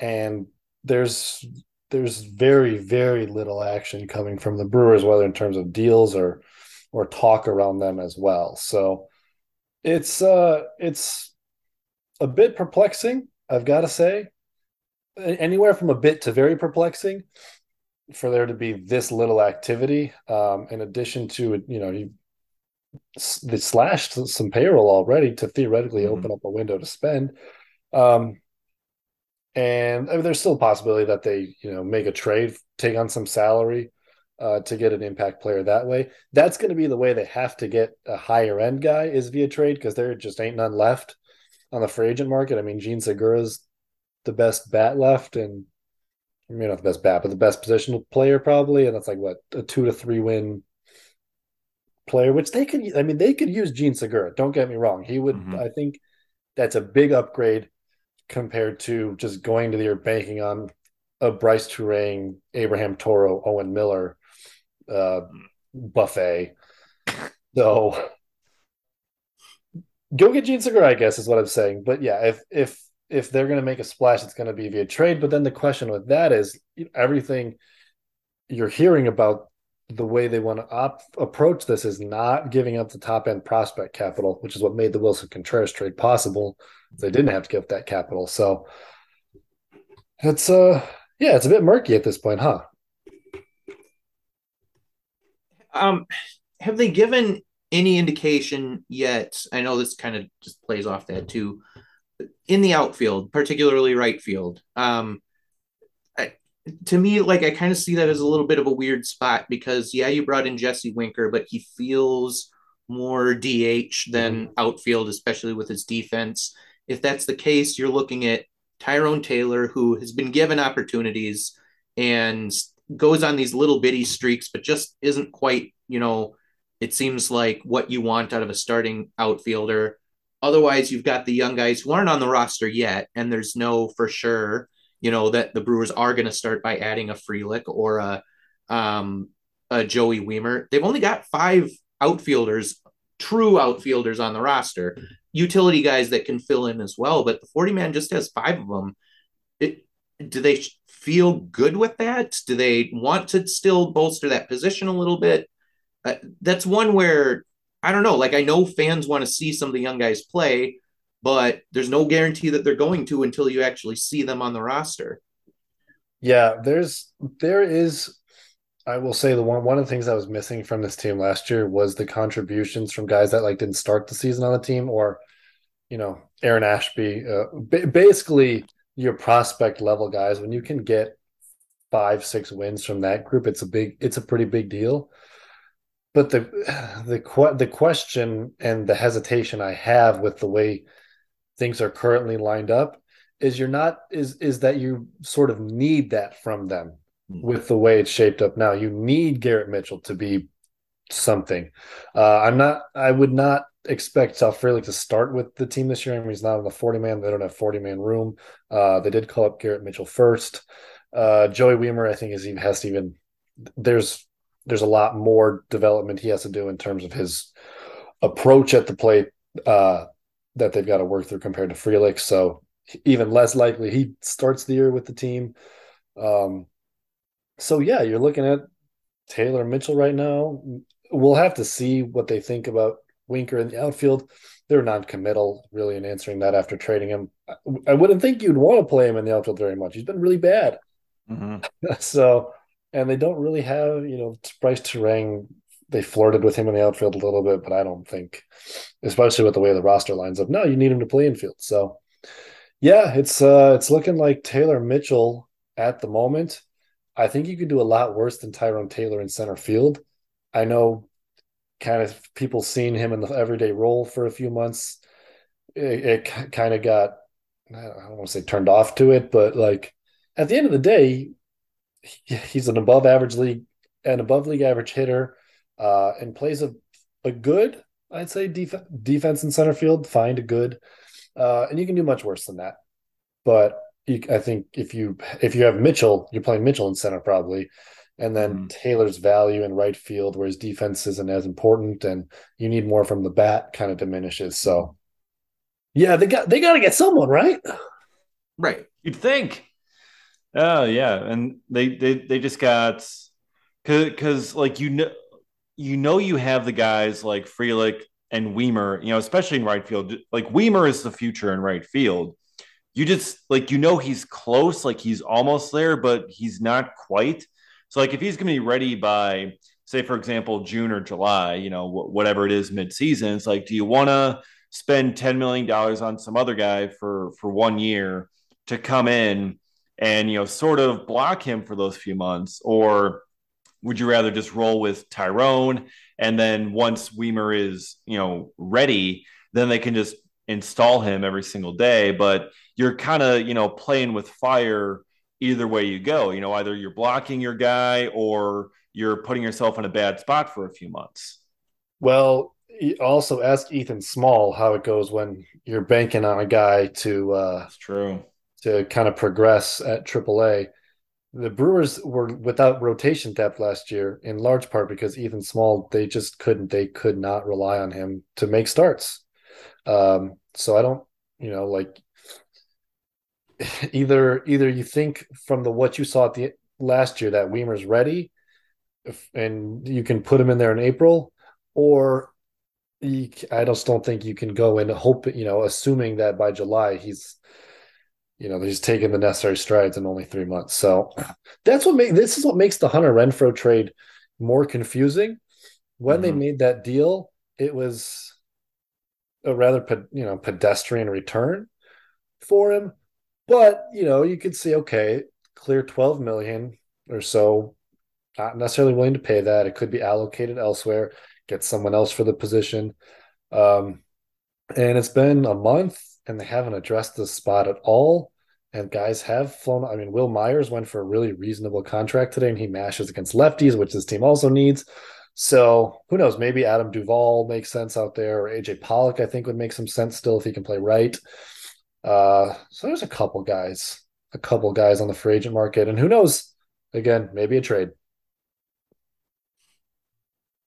and there's there's very very little action coming from the brewers whether in terms of deals or or talk around them as well so it's uh it's a bit perplexing i've got to say anywhere from a bit to very perplexing for there to be this little activity, um, in addition to you know you they slashed some payroll already to theoretically mm-hmm. open up a window to spend. Um, and I mean, there's still a possibility that they, you know, make a trade, take on some salary uh, to get an impact player that way. That's going to be the way they have to get a higher end guy is via trade because there just ain't none left on the free agent market. I mean, Jean Segura's the best bat left, and maybe not the best bat, but the best positional player probably, and that's like what a two to three win player, which they could. I mean, they could use Jean Segura. Don't get me wrong; he would. Mm-hmm. I think that's a big upgrade compared to just going to the banking on a Bryce Turang, Abraham Toro, Owen Miller uh, buffet. So go get Jean Segura, I guess, is what I'm saying. But yeah, if if if they're going to make a splash, it's going to be via trade. But then the question with that is everything you're hearing about the way they want to op- approach this is not giving up the top end prospect capital, which is what made the Wilson Contreras trade possible. They didn't have to give up that capital. So it's uh yeah, it's a bit murky at this point, huh? Um have they given any indication yet? I know this kind of just plays off that too in the outfield, particularly right field. Um, I, to me, like I kind of see that as a little bit of a weird spot because yeah, you brought in Jesse Winker, but he feels more DH than mm-hmm. outfield, especially with his defense. If that's the case, you're looking at Tyrone Taylor, who has been given opportunities and goes on these little bitty streaks, but just isn't quite, you know, it seems like what you want out of a starting outfielder. Otherwise, you've got the young guys who aren't on the roster yet, and there's no for sure, you know, that the Brewers are going to start by adding a Frelick or a, um, a Joey Wiemer. They've only got five outfielders, true outfielders on the roster, utility guys that can fill in as well. But the 40 man just has five of them. It, do they feel good with that? Do they want to still bolster that position a little bit? Uh, that's one where I don't know. Like I know fans want to see some of the young guys play, but there's no guarantee that they're going to until you actually see them on the roster. Yeah, there's there is I will say the one one of the things I was missing from this team last year was the contributions from guys that like didn't start the season on the team or you know, Aaron Ashby, uh, basically your prospect level guys when you can get 5 6 wins from that group it's a big it's a pretty big deal but the the the question and the hesitation I have with the way things are currently lined up is you're not is is that you sort of need that from them mm. with the way it's shaped up now. You need Garrett Mitchell to be something. Uh, I'm not. I would not expect Sal Frelick to start with the team this year. I mean, he's not on the 40 man. They don't have 40 man room. Uh, they did call up Garrett Mitchell first. Uh, Joey Wiemer, I think, is even has to even. There's there's a lot more development he has to do in terms of his approach at the plate uh, that they've got to work through compared to Frelick. So even less likely he starts the year with the team. Um, so yeah, you're looking at Taylor Mitchell right now. We'll have to see what they think about Winker in the outfield. They're non-committal, really, in answering that after trading him. I wouldn't think you'd want to play him in the outfield very much. He's been really bad. Mm-hmm. so and they don't really have, you know, Bryce Turang. They flirted with him in the outfield a little bit, but I don't think, especially with the way the roster lines up. No, you need him to play infield. So, yeah, it's uh, it's looking like Taylor Mitchell at the moment. I think you could do a lot worse than Tyrone Taylor in center field. I know, kind of people seeing him in the everyday role for a few months. it, it kind of got I don't want to say turned off to it, but like at the end of the day, he's an above average league an above league average hitter, uh, and plays a a good I'd say def- defense in center field. Find a good, uh, and you can do much worse than that. But you, I think if you if you have Mitchell, you're playing Mitchell in center probably, and then mm. Taylor's value in right field, where his defense isn't as important, and you need more from the bat, kind of diminishes. So, yeah, they got they got to get someone right. Right, you'd think. Oh yeah, and they they they just got because like you know you know you have the guys like Frelick and Wiemer, you know, especially in right field. Like Wiemer is the future in right field. You just like you know he's close, like he's almost there, but he's not quite. So like if he's going to be ready by say for example June or July, you know whatever it is mid-season, it's like do you want to spend 10 million dollars on some other guy for for one year to come in and you know sort of block him for those few months? Or would you rather just roll with Tyrone and then once Wiemer is, you know, ready, then they can just install him every single day, but you're kind of, you know, playing with fire either way you go. You know, either you're blocking your guy or you're putting yourself in a bad spot for a few months. Well, also ask Ethan Small how it goes when you're banking on a guy to uh That's true. to kind of progress at AAA. The Brewers were without rotation depth last year in large part because Ethan Small they just couldn't they could not rely on him to make starts. Um so I don't, you know, like either either you think from the what you saw at the last year that Wiemer's ready if, and you can put him in there in April or you, I just don't think you can go and hope you know assuming that by July he's you know he's taken the necessary strides in only three months. So that's what makes this is what makes the Hunter Renfroe trade more confusing. When mm-hmm. they made that deal it was a rather you know pedestrian return for him but you know, you could see okay, clear 12 million or so, not necessarily willing to pay that. It could be allocated elsewhere, get someone else for the position. Um, and it's been a month and they haven't addressed the spot at all. And guys have flown. I mean, Wil Myers went for a really reasonable contract today, and he mashes against lefties, which this team also needs. So who knows? Maybe Adam Duvall makes sense out there, or AJ Pollock, I think would make some sense still if he can play right. Uh, so there's a couple guys, a couple guys on the free agent market, and who knows? Again, maybe a trade.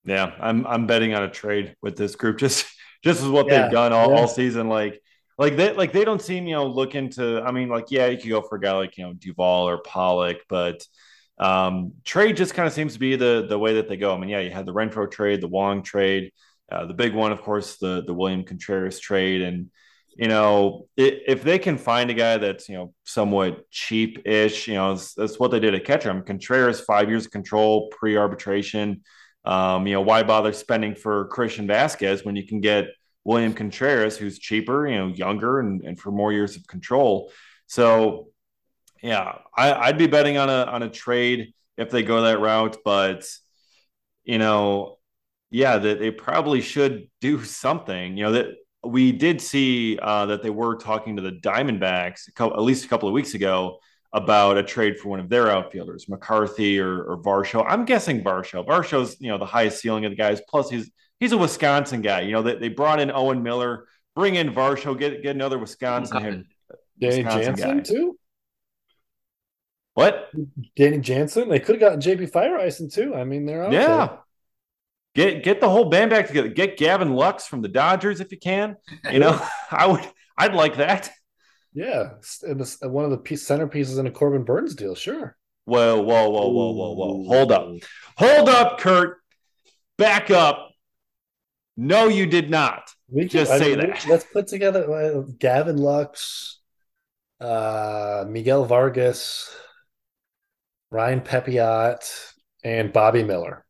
Yeah, I'm I'm betting on a trade with this group. Just just as what yeah, they've done all, yeah. all season. Like like they like they don't seem you know looking to. I mean, like yeah, you could go for a guy like you know Duvall or Pollock, but um, trade just kind of seems to be the the way that they go. I mean, yeah, you had the Renfroe trade, the Wong trade, uh, the big one, of course, the the William Contreras trade, and you know, if they can find a guy that's, you know, somewhat cheap ish, you know, that's what they did at mean, Contreras, five years of control pre arbitration. Um, you know, why bother spending for Christian Vázquez when you can get William Contreras, who's cheaper, you know, younger and, and for more years of control? So, yeah, I, would be betting on a on a trade if they go that route, but you know, yeah, that they probably should do something. You know that we did see uh, that they were talking to the Diamondbacks couple, at least a couple of weeks ago about a trade for one of their outfielders, McCarthy or, or Varsho. I'm guessing Varsho. Varsho's you know the highest ceiling of the guys. Plus he's he's a Wisconsin guy. You know they, they brought in Owen Miller, bring in Varsho, get get another Wisconsin. Danny Wisconsin Jansen guy. too. What? Danny Jansen? They could have gotten JP Feyereisen too. I mean, they're out yeah. There. Get get the whole band back together. Get Gavin Lux from the Dodgers if you can. You know, I would. I'd like that. Yeah, and one of the piece, centerpieces in a Corbin Burnes deal. Sure. Whoa, whoa, whoa, whoa, whoa, whoa! Hold up, hold up, Curt. Back up. No, you did not. We can, just I say mean, that. Let's put together uh, Gavin Lux, uh, Miguel Vargas, Ryan Pepiot, and Bobby Miller.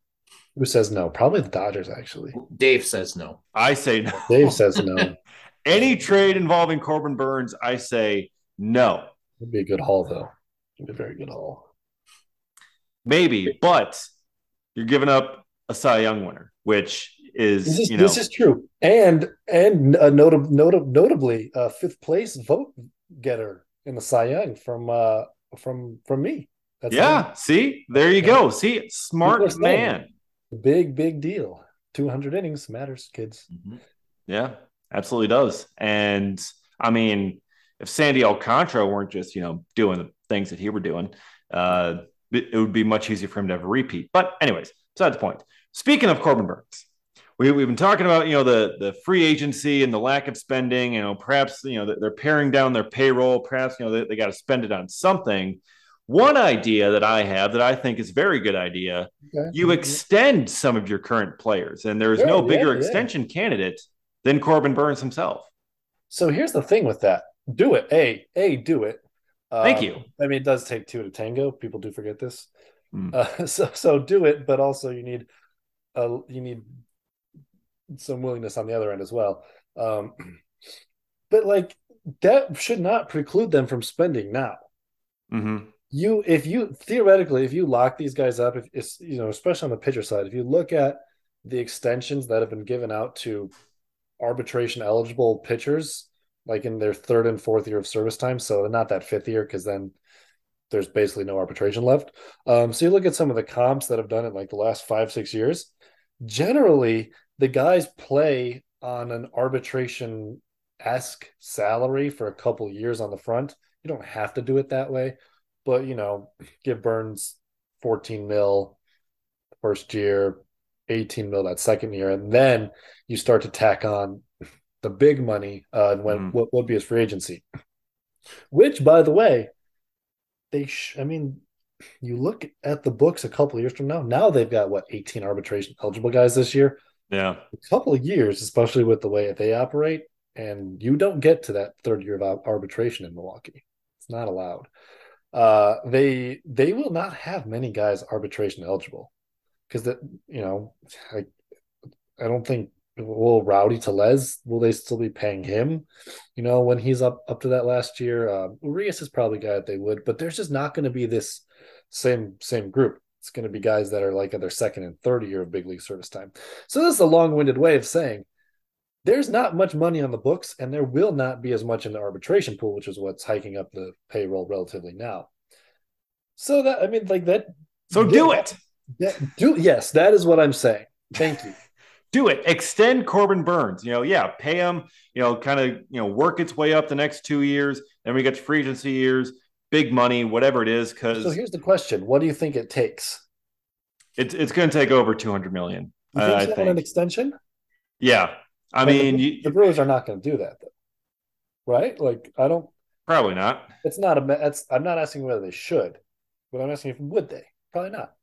Who says no? Probably the Dodgers, actually. Dave says no. I say no. Dave says no. Any trade involving Corbin Burnes, I say no. It'd be a good haul, though. It'd be a very good haul. Maybe, but you're giving up a Cy Young winner, which is, This is you know this is true, and and a notab- notab- notably, uh, fifth place vote getter in the Cy Young from uh from from me. That's yeah. See, there you go. See, smart saying man. Big big deal. Two hundred innings matters, kids. Yeah, absolutely does. And I mean, if Sandy Alcantara weren't just you know doing the things that he were doing, uh, it, would be much easier for him to have a repeat. But anyways, besides the point. Speaking of Corbin Burnes, we, we've been talking about you know the the free agency and the lack of spending. You know, perhaps you know they're paring down their payroll. Perhaps you know they, they got to spend it on something. One idea that I have that I think is a very good idea: Okay. you extend some of your current players, and there is Sure, no bigger yeah. extension candidate than Corbin Burnes himself. So here's the thing with that: do it. A a do it. Thank Um, you. I mean, it does take two to tango. People do forget this. Mm. Uh, so so do it, but also you need uh you need some willingness on the other end as well. Um, but like that should not preclude them from spending now. hmm You if you theoretically if you lock these guys up, if it's you know especially on the pitcher side, if you look at the extensions that have been given out to arbitration eligible pitchers, like in their third and fourth year of service time, so not that fifth year because then there's basically no arbitration left. Um, so you look at some of the comps that have done it like the last five six years. Generally, the guys play on an arbitration esque salary for a couple years on the front. You don't have to do it that way, but you know, give Burnes 14 mil first year, 18 mil that second year, and then you start to tack on the big money uh, when Mhm. what would be his free agency. Which, by the way, they sh- I mean, you look at the books a couple of years from now. Now they've got what 18 arbitration eligible guys this year. Yeah. A couple of years, especially with the way that they operate, and you don't get to that third year of arbitration in Milwaukee. It's not allowed. Uh, they they will not have many guys arbitration eligible because that you know, I I don't think will Rowdy Tellez will they still be paying him? You know, when he's up up to that last year, uh, Urias is probably a guy that they would, but there's just not going to be this same same group. It's going to be guys that are like at their second and third year of big league service time. So this is a long-winded way of saying there's not much money on the books, and there will not be as much in the arbitration pool, which is what's hiking up the payroll relatively now. So that I mean, like that. So do it. that- do yes, that is what I'm saying. Thank you. do it. Extend Corbin Burnes. You know, yeah, pay him. You know, kind of you know work its way up the next two years. Then we get to free agency years, big money, whatever it is, because So here's the question: What do you think it takes? it's it's going to take over two hundred million. You Uh, think I so on think. an extension? Yeah, I But mean, the, you, the Brewers are not going to do that, though, right? Like, I don't. probably not. It's not a. That's. I'm not asking whether they should, but I'm asking if would they? Probably not.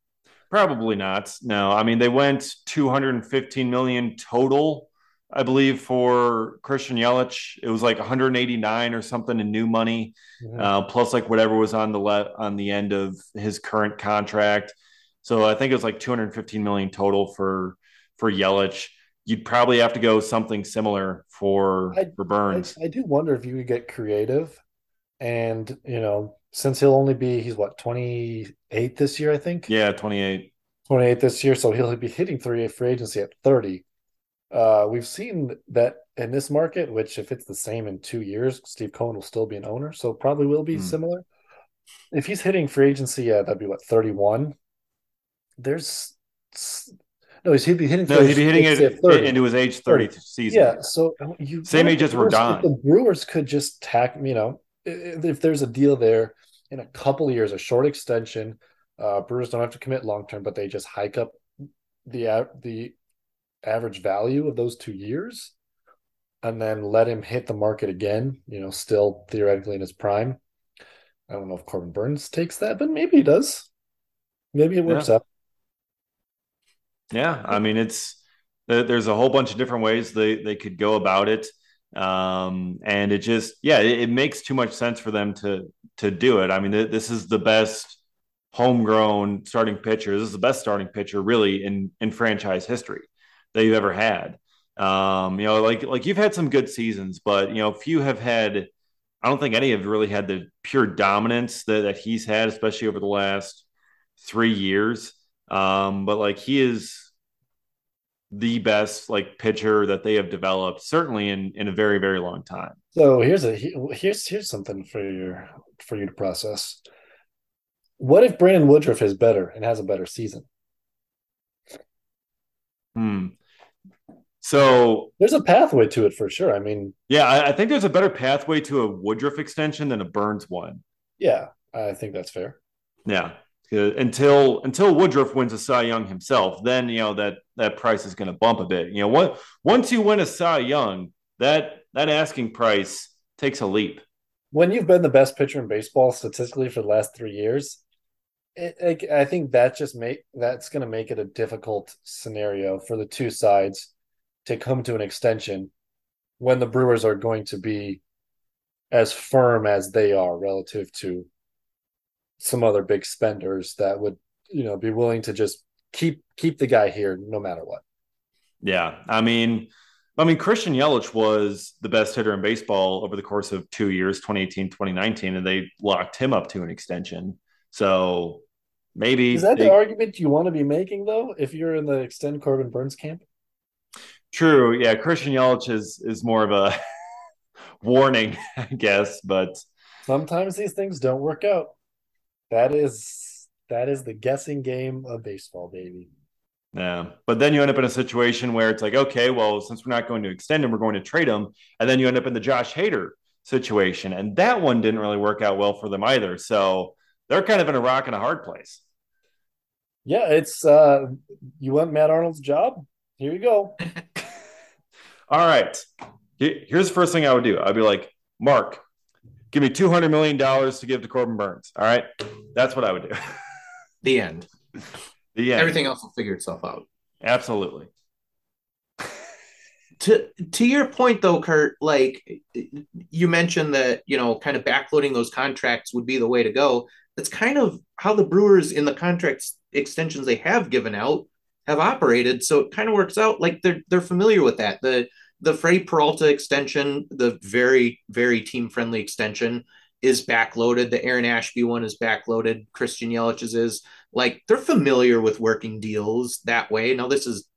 Probably not. No, I mean they went 215 million total, I believe, for Christian Yelich. It was like 189 or something in new money, Mhm. uh, plus like whatever was on the le- on the end of his current contract. So I think it was like 215 million total for for Yelich. You'd probably have to go something similar for I- for Burnes. I do wonder if you could get creative, and you know, since he'll only be he's what 28 this year, I think. yeah, 28. 28 this year, so he'll be hitting three free agency at 30. Uh, we've seen that in this market, which if it's the same in two years, Steve Cohen will still be an owner, so probably will be Hmm. similar. If he's hitting free agency, yeah, that'd be what 31. There's no, he's he'd be hitting. No, he'd be hitting it 30. into his age 30 season. Yeah, so you Same age as Rodon. The Brewers could just tack, you know, if there's a deal there in a couple years, a short extension. Uh, Brewers don't have to commit long term, but they just hike up the the average value of those two years, and then let him hit the market again. You know, still theoretically in his prime. I don't know if Corbin Burnes takes that, but maybe he does. Maybe it works out. Yeah, I mean it's there's a whole bunch of different ways they they could go about it, um, and it just yeah it, it makes too much sense for them to to do it. I mean th- this is the best homegrown starting pitcher. This is the best starting pitcher really in in franchise history that you've ever had. Um, you know, like like you've had some good seasons, but you know few have had. I don't think any have really had the pure dominance that, that he's had, especially over the last three years. Um, but like he is the best like pitcher that they have developed, certainly in in a very very long time. So here's a here's here's something for your for you to process. What if Brandon Woodruff is better and has a better season? Hmm. So there's a pathway to it for sure. I mean, yeah, I, I, think there's a better pathway to a Woodruff extension than a Burnes one. Yeah, I think that's fair. Yeah, Uh, until until Woodruff wins a Cy Young himself, then you know that that price is going to bump a bit. You know, what once you win a Cy Young, that that asking price takes a leap. When you've been the best pitcher in baseball statistically for the last three years, it, it, I think that just make that's going to make it a difficult scenario for the two sides to come to an extension when the Brewers are going to be as firm as they are relative to some other big spenders that would you know be willing to just keep keep the guy here no matter what. Yeah, I mean, I mean Christian Yelich was the best hitter in baseball over the course of two years, 2018, 2019, and they locked him up to an extension. So maybe is that they, the argument you want to be making though? If you're in the extend Corbin Burnes camp. True. Yeah, Christian Yelich is is more of a warning, I guess, but sometimes these things don't work out. That is that is the guessing game of baseball, baby. Yeah, but then you end up in a situation where it's like, okay, well, since we're not going to extend him, we're going to trade him, and then you end up in the Josh Hader situation, and that one didn't really work out well for them either. So they're kind of in a rock and a hard place. Yeah, it's uh you want Matt Arnold's job? Here you go. All right. Here's the first thing I would do. I'd be like, Mark, give me two hundred million dollars to give to Corbin Burnes. All right, that's what I would do. The end. The end. Everything else will figure itself out. Absolutely. to to your point though, Curt, like you mentioned that you know, kind of backloading those contracts would be the way to go. That's kind of how the Brewers in the contracts extensions they have given out have operated. So it kind of works out like they're they're familiar with that. The the Freddy Peralta extension, the very, very team friendly extension, is backloaded. The Aaron Ashby one is backloaded. Christian Yelich's is like they're familiar with working deals that way. Now, this is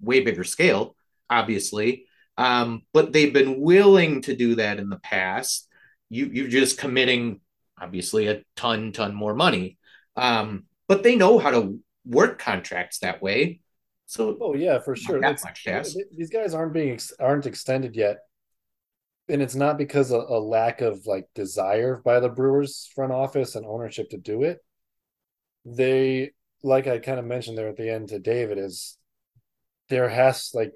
way bigger scale, obviously, um, but they've been willing to do that in the past. You, you're just committing, obviously, a ton, ton more money. Um, but they know how to work contracts that way. So, oh yeah, for sure. That much These guys aren't being ex- aren't extended yet, and it's not because of a lack of like desire by the Brewers front office and ownership to do it. They, like I kind of mentioned there at the end to David, is there has like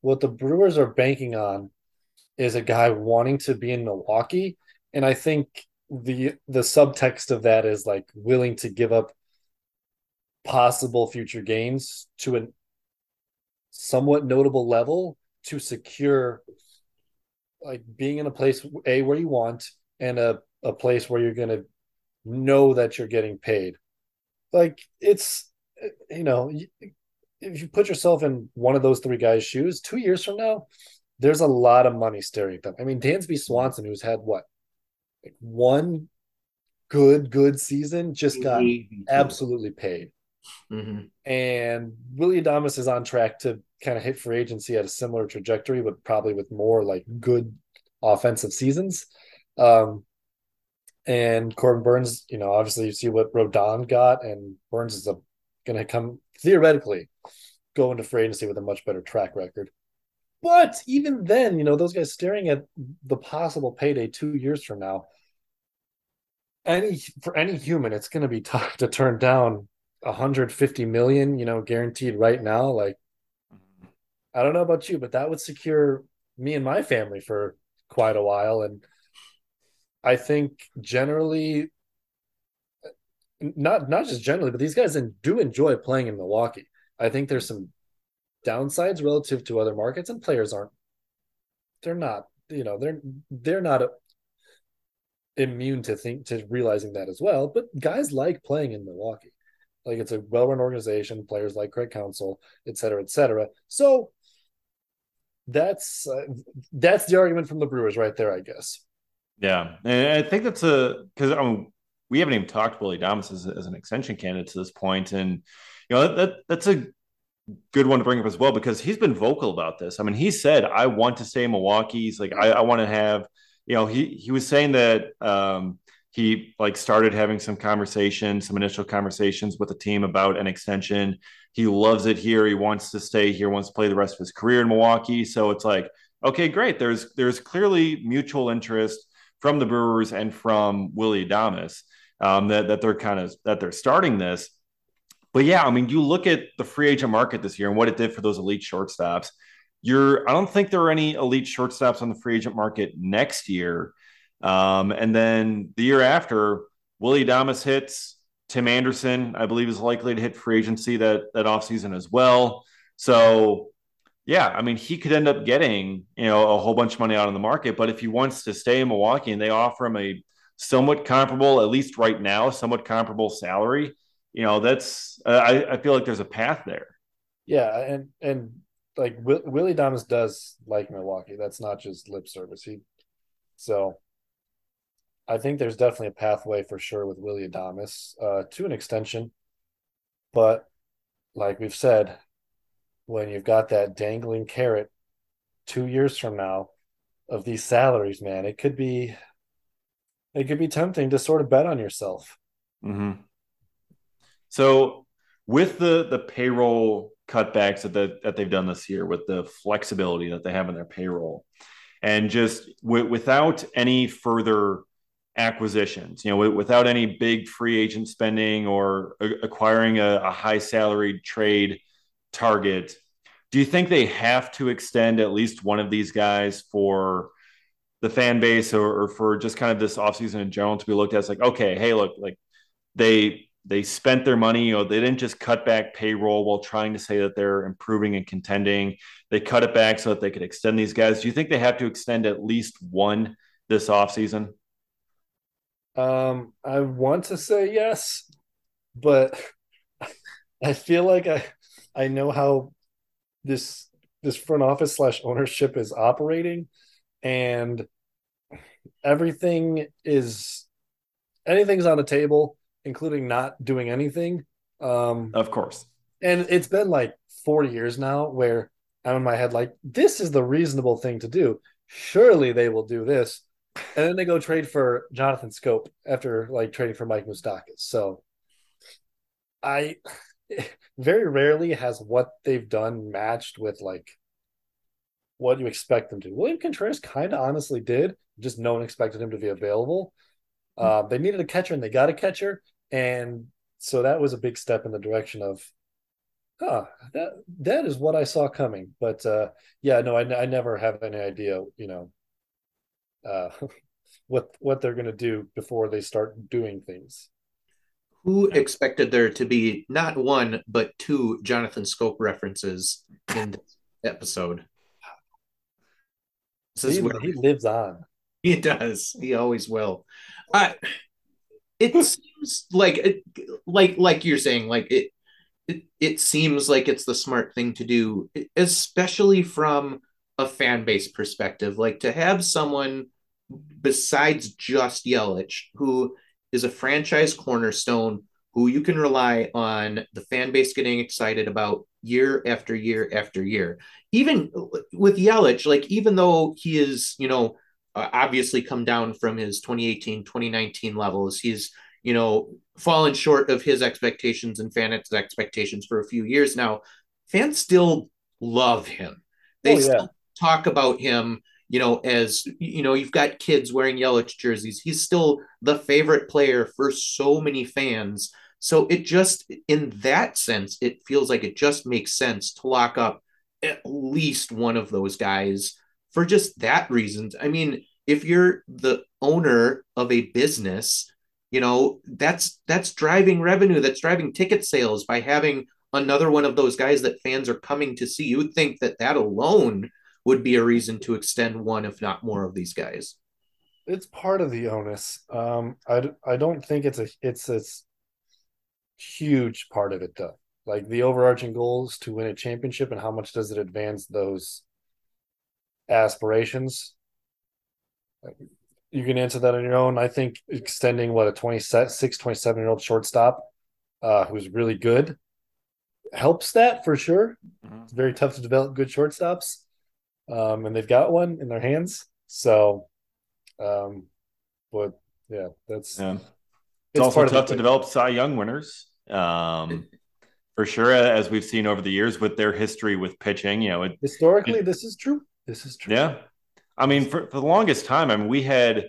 what the Brewers are banking on is a guy wanting to be in Milwaukee, and I think the the subtext of that is like willing to give up possible future gains to a somewhat notable level to secure like being in a place a where you want and a, a place where you're going to know that you're getting paid. Like it's you know if you put yourself in one of those three guys shoes two years from now there's a lot of money staring at them. I mean dansby swanson who's had what like one good good season just got absolutely paid Mm-hmm. And Willy Adames is on track to kind of hit free agency at a similar trajectory, but probably with more like good offensive seasons. Um, and Corbin Burnes, you know, obviously you see what Rodon got, and Burnes is going to come theoretically go into free agency with a much better track record. But even then, you know, those guys staring at the possible payday two years from now, any for any human, it's going to be tough to turn down 150 million, you know, guaranteed right now, like mm-hmm. I don't know about you, but that would secure me and my family for quite a while. And I think generally, not not just generally, but these guys do enjoy playing in Milwaukee. I think there's some downsides relative to other markets, and players aren't. They're not, you know, they're they're not immune to think to realizing that as well. But guys like playing in Milwaukee. Like it's a well-run organization, players like Craig Counsell, et cetera, et cetera. So that's uh, that's the argument from the Brewers right there, I guess. Yeah, and I think that's a because I mean, we haven't even talked Willy Adames as, as, an extension candidate to this point, and you know that that's a good one to bring up as well because he's been vocal about this. I mean, he said, "I want to stay in Milwaukee." He's like, "I, I want to have," you know, he he was saying that um, he like started having some conversations, some initial conversations with the team about an extension. He loves it here. He wants to stay here. Wants to play the rest of his career in Milwaukee. So it's like, okay, great. There's there's clearly mutual interest from the Brewers and from Willy Adames um, that that they're kind of that they're starting this. But yeah, I mean, you look at the free agent market this year and what it did for those elite shortstops. You're, I don't think there are any elite shortstops on the free agent market next year. Um, and then the year after, Willy Adames hits. Tim Anderson, I believe, is likely to hit free agency that that offseason as well. So, yeah, I mean, he could end up getting you know a whole bunch of money out on the market. But if he wants to stay in Milwaukee and they offer him a somewhat comparable, at least right now, somewhat comparable salary, you know, that's uh, I, I feel like there's a path there. Yeah, and and like Will, Willy Adames does like Milwaukee. That's not just lip service. He so I think there's definitely a pathway for sure with Willy Adames uh, to an extension, but like we've said, when you've got that dangling carrot two years from now of these salaries, man, it could be it could be tempting to sort of bet on yourself. Mm-hmm. So with the the payroll cutbacks that the, that they've done this year, with the flexibility that they have in their payroll, and just w- without any further acquisitions, you know, without any big free agent spending or acquiring a, a high salaried trade target, do you think they have to extend at least one of these guys for the fan base or, or for just kind of this offseason in general to be looked at as like, okay, hey, look, like they they spent their money. You know, they didn't just cut back payroll while trying to say that they're improving and contending. They cut it back so that they could extend these guys. Do you think they have to extend at least one this offseason? Um, I want to say yes, but I feel like I I know how this this front office slash ownership is operating, and everything is anything's on the table including not doing anything. Um, of course. And it's been like 40 years now where I'm in my head like, this is the reasonable thing to do. Surely they will do this. And then they go trade for Jonathan Schoop after like trading for Mike Moustakas. So I very rarely has what they've done matched with like what you expect them to. William Contreras kind of honestly did, just no one expected him to be available. Uh, they needed a catcher and they got a catcher. And so that was a big step in the direction of, huh, that that is what I saw coming. But uh, yeah, no, I, I never have any idea, you know, uh, what what they're going to do before they start doing things. Who expected there to be not one but two Jonathan Schoop references in this episode? This he, where he lives on. He does. He always will. Uh, it seems like it, like like you're saying like it, it it seems like it's the smart thing to do especially from a fan base perspective like to have someone besides just Yelich who is a franchise cornerstone who you can rely on the fan base getting excited about year after year after year. Even with Yelich like even though he is you know uh, obviously come down from his 2018 2019 levels he's you know fallen short of his expectations and fans expectations for a few years now. Fans still love him. They oh, yeah. still talk about him you know as you know you've got kids wearing Yelich jerseys he's still the favorite player for so many fans so it just in that sense it feels like it just makes sense to lock up at least one of those guys for just that reason. I mean, if you're the owner of a business, you know, that's that's driving revenue, that's driving ticket sales by having another one of those guys that fans are coming to see. You would think that that alone would be a reason to extend one, if not more, of these guys. It's part of the onus. Um, I, I don't think it's a it's a huge part of it though. Like the overarching goals to win a championship and how much does it advance those aspirations. You can answer that on your own. I think extending what a 26, 27 year old shortstop uh, who's really good helps that for sure. Mm-hmm. It's very tough to develop good shortstops, um, and they've got one in their hands. So, um, but yeah, that's yeah. It's, it's also tough to develop Cy Young winners. Um, for sure, as we've seen over the years with their history with pitching, you know, it, historically, it, this is true. This is true. Yeah, I mean, for, for the longest time, I mean, we had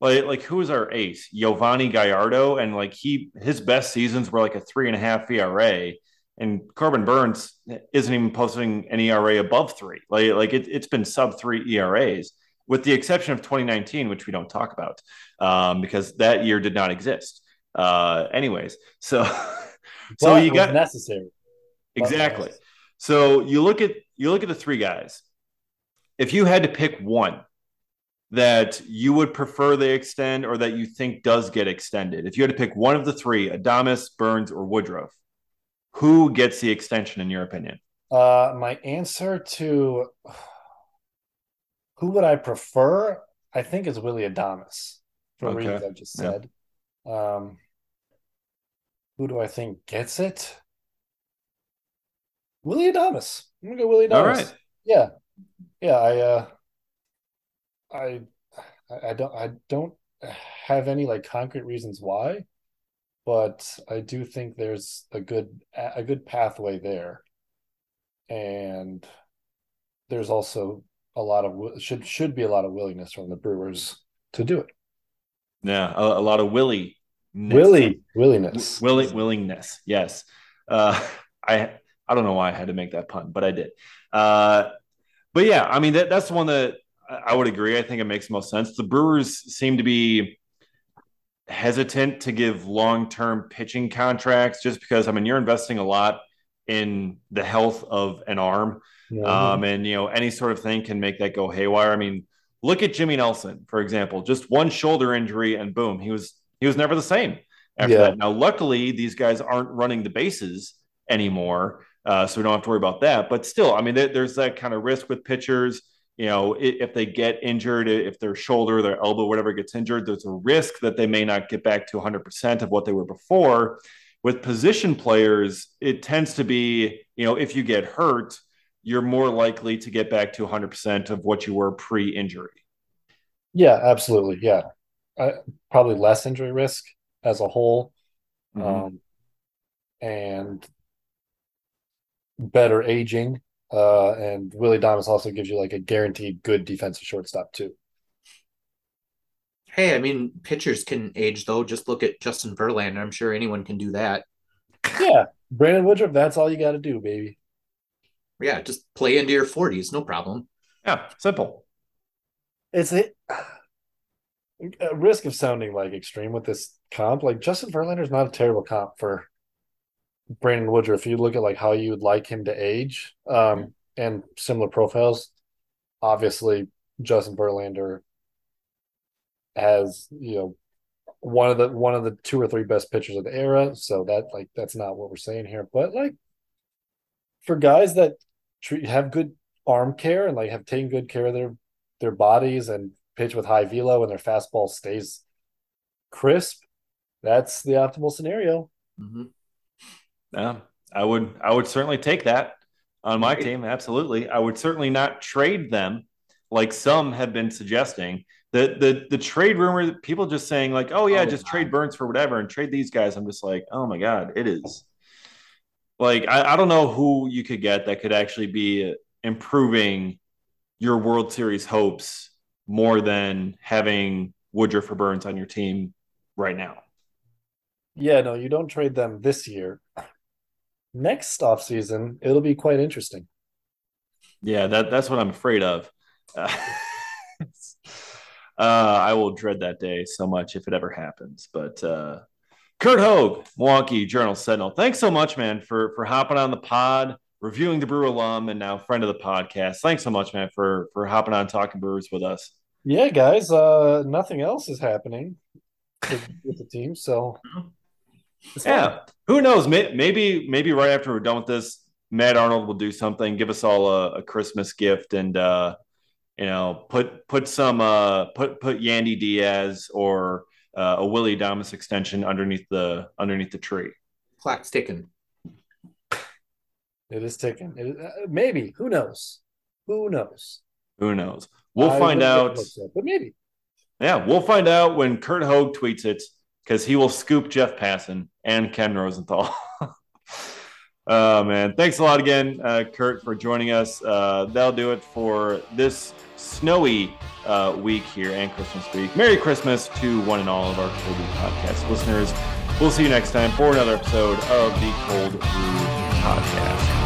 like like who was our ace? Yovani Gallardo, and like he his best seasons were like a three and a half ERA, and Corbin Burnes isn't even posting an ERA above three. Like like it, it's been sub three ERAs, with the exception of 2019, which we don't talk about um, because that year did not exist. Uh, anyways, so so you got necessary exactly. So you look at you look at the three guys if you had to pick one that you would prefer they extend or that you think does get extended, if you had to pick one of the three, Adames, Burnes, or Woodruff, who gets the extension in your opinion? Uh, my answer to who would I prefer, I think is Willy Adames for okay. reasons I just said. Yeah. Um, who do I think gets it? Willy Adames. I'm gonna go Willy Adames. All right. Yeah, yeah, I uh I I don't I don't have any like concrete reasons why, but I do think there's a good a good pathway there. And there's also a lot of should should be a lot of willingness from the Brewers to do it. Yeah, a, a lot of willy willy willingness. Willy willingness. Yes. Uh I I don't know why I had to make that pun, but I did. Uh but yeah, I mean that, that's one that I would agree. I think it makes most sense. The Brewers seem to be hesitant to give long-term pitching contracts just because I mean you're investing a lot in the health of an arm, yeah. um, and you know any sort of thing can make that go haywire. I mean, look at Jimmy Nelson for example. Just one shoulder injury and boom, he was he was never the same after yeah. that. Now, luckily, these guys aren't running the bases anymore. Uh, so we don't have to worry about that. But still, I mean, there's that kind of risk with pitchers. You know, if they get injured, if their shoulder, their elbow, whatever gets injured, there's a risk that they may not get back to 100% of what they were before. With position players, it tends to be, you know, if you get hurt, you're more likely to get back to 100% of what you were pre injury. Yeah, absolutely. Yeah. Uh, probably less injury risk as a whole. Mm-hmm. Um, and better aging. Uh, and Willy Adames also gives you like a guaranteed good defensive shortstop too. Hey, I mean, pitchers can age though. Just look at Justin Verlander. I'm sure anyone can do that. Yeah, Brandon Woodruff. That's all you got to do, baby. Yeah, just play into your 40s, no problem. Yeah, simple. It's a, a risk of sounding like extreme with this comp. Like Justin Verlander is not a terrible comp for Brandon Woodruff, if you look at like how you would like him to age, um, and similar profiles, obviously Justin Verlander has you know one of the one of the two or three best pitchers of the era. So that like that's not what we're saying here, but like for guys that treat, have good arm care and like have taken good care of their their bodies and pitch with high velo and their fastball stays crisp, that's the optimal scenario. Mm-hmm. Yeah, I would I would certainly take that on my team. Absolutely. I would certainly not trade them like some have been suggesting. The the the trade rumor, people just saying like, oh yeah, oh, just trade Burnes for whatever and trade these guys. I'm just like, oh my God, it is like I, I don't know who you could get that could actually be improving your World Series hopes more than having Woodruff or Burnes on your team right now. Yeah, no, you don't trade them this year next off season, it'll be quite interesting. Yeah, that that's what I'm afraid of. Uh, uh, I will dread that day so much if it ever happens. But uh, Curt Hogg, Milwaukee Journal Sentinel, thanks so much, man, for for hopping on the pod, reviewing the Brew alum, and now friend of the podcast. Thanks so much, man, for for hopping on talking Brewers with us. Yeah, guys. Uh, nothing else is happening with, with the team, so yeah, who knows? Maybe maybe right after we're done with this, Matt Arnold will do something, give us all a, a Christmas gift, and uh, you know, put put some uh, put put Yandy Diaz or uh, a Willy Adames extension underneath the underneath the tree. Clock's ticking. It is ticking. It, uh, maybe. Who knows? Who knows? Who knows? We'll I find out. get upset, but maybe. Yeah, we'll find out when Curt Hogg tweets it because he will scoop Jeff Passan and Ken Rosenthal. oh man, thanks a lot again, uh, Curt, for joining us. Uh, that'll do it for this snowy uh, week here and Christmas week. Merry Christmas to one and all of our Cold Brew Podcast listeners. We'll see you next time for another episode of the Cold Brew Podcast.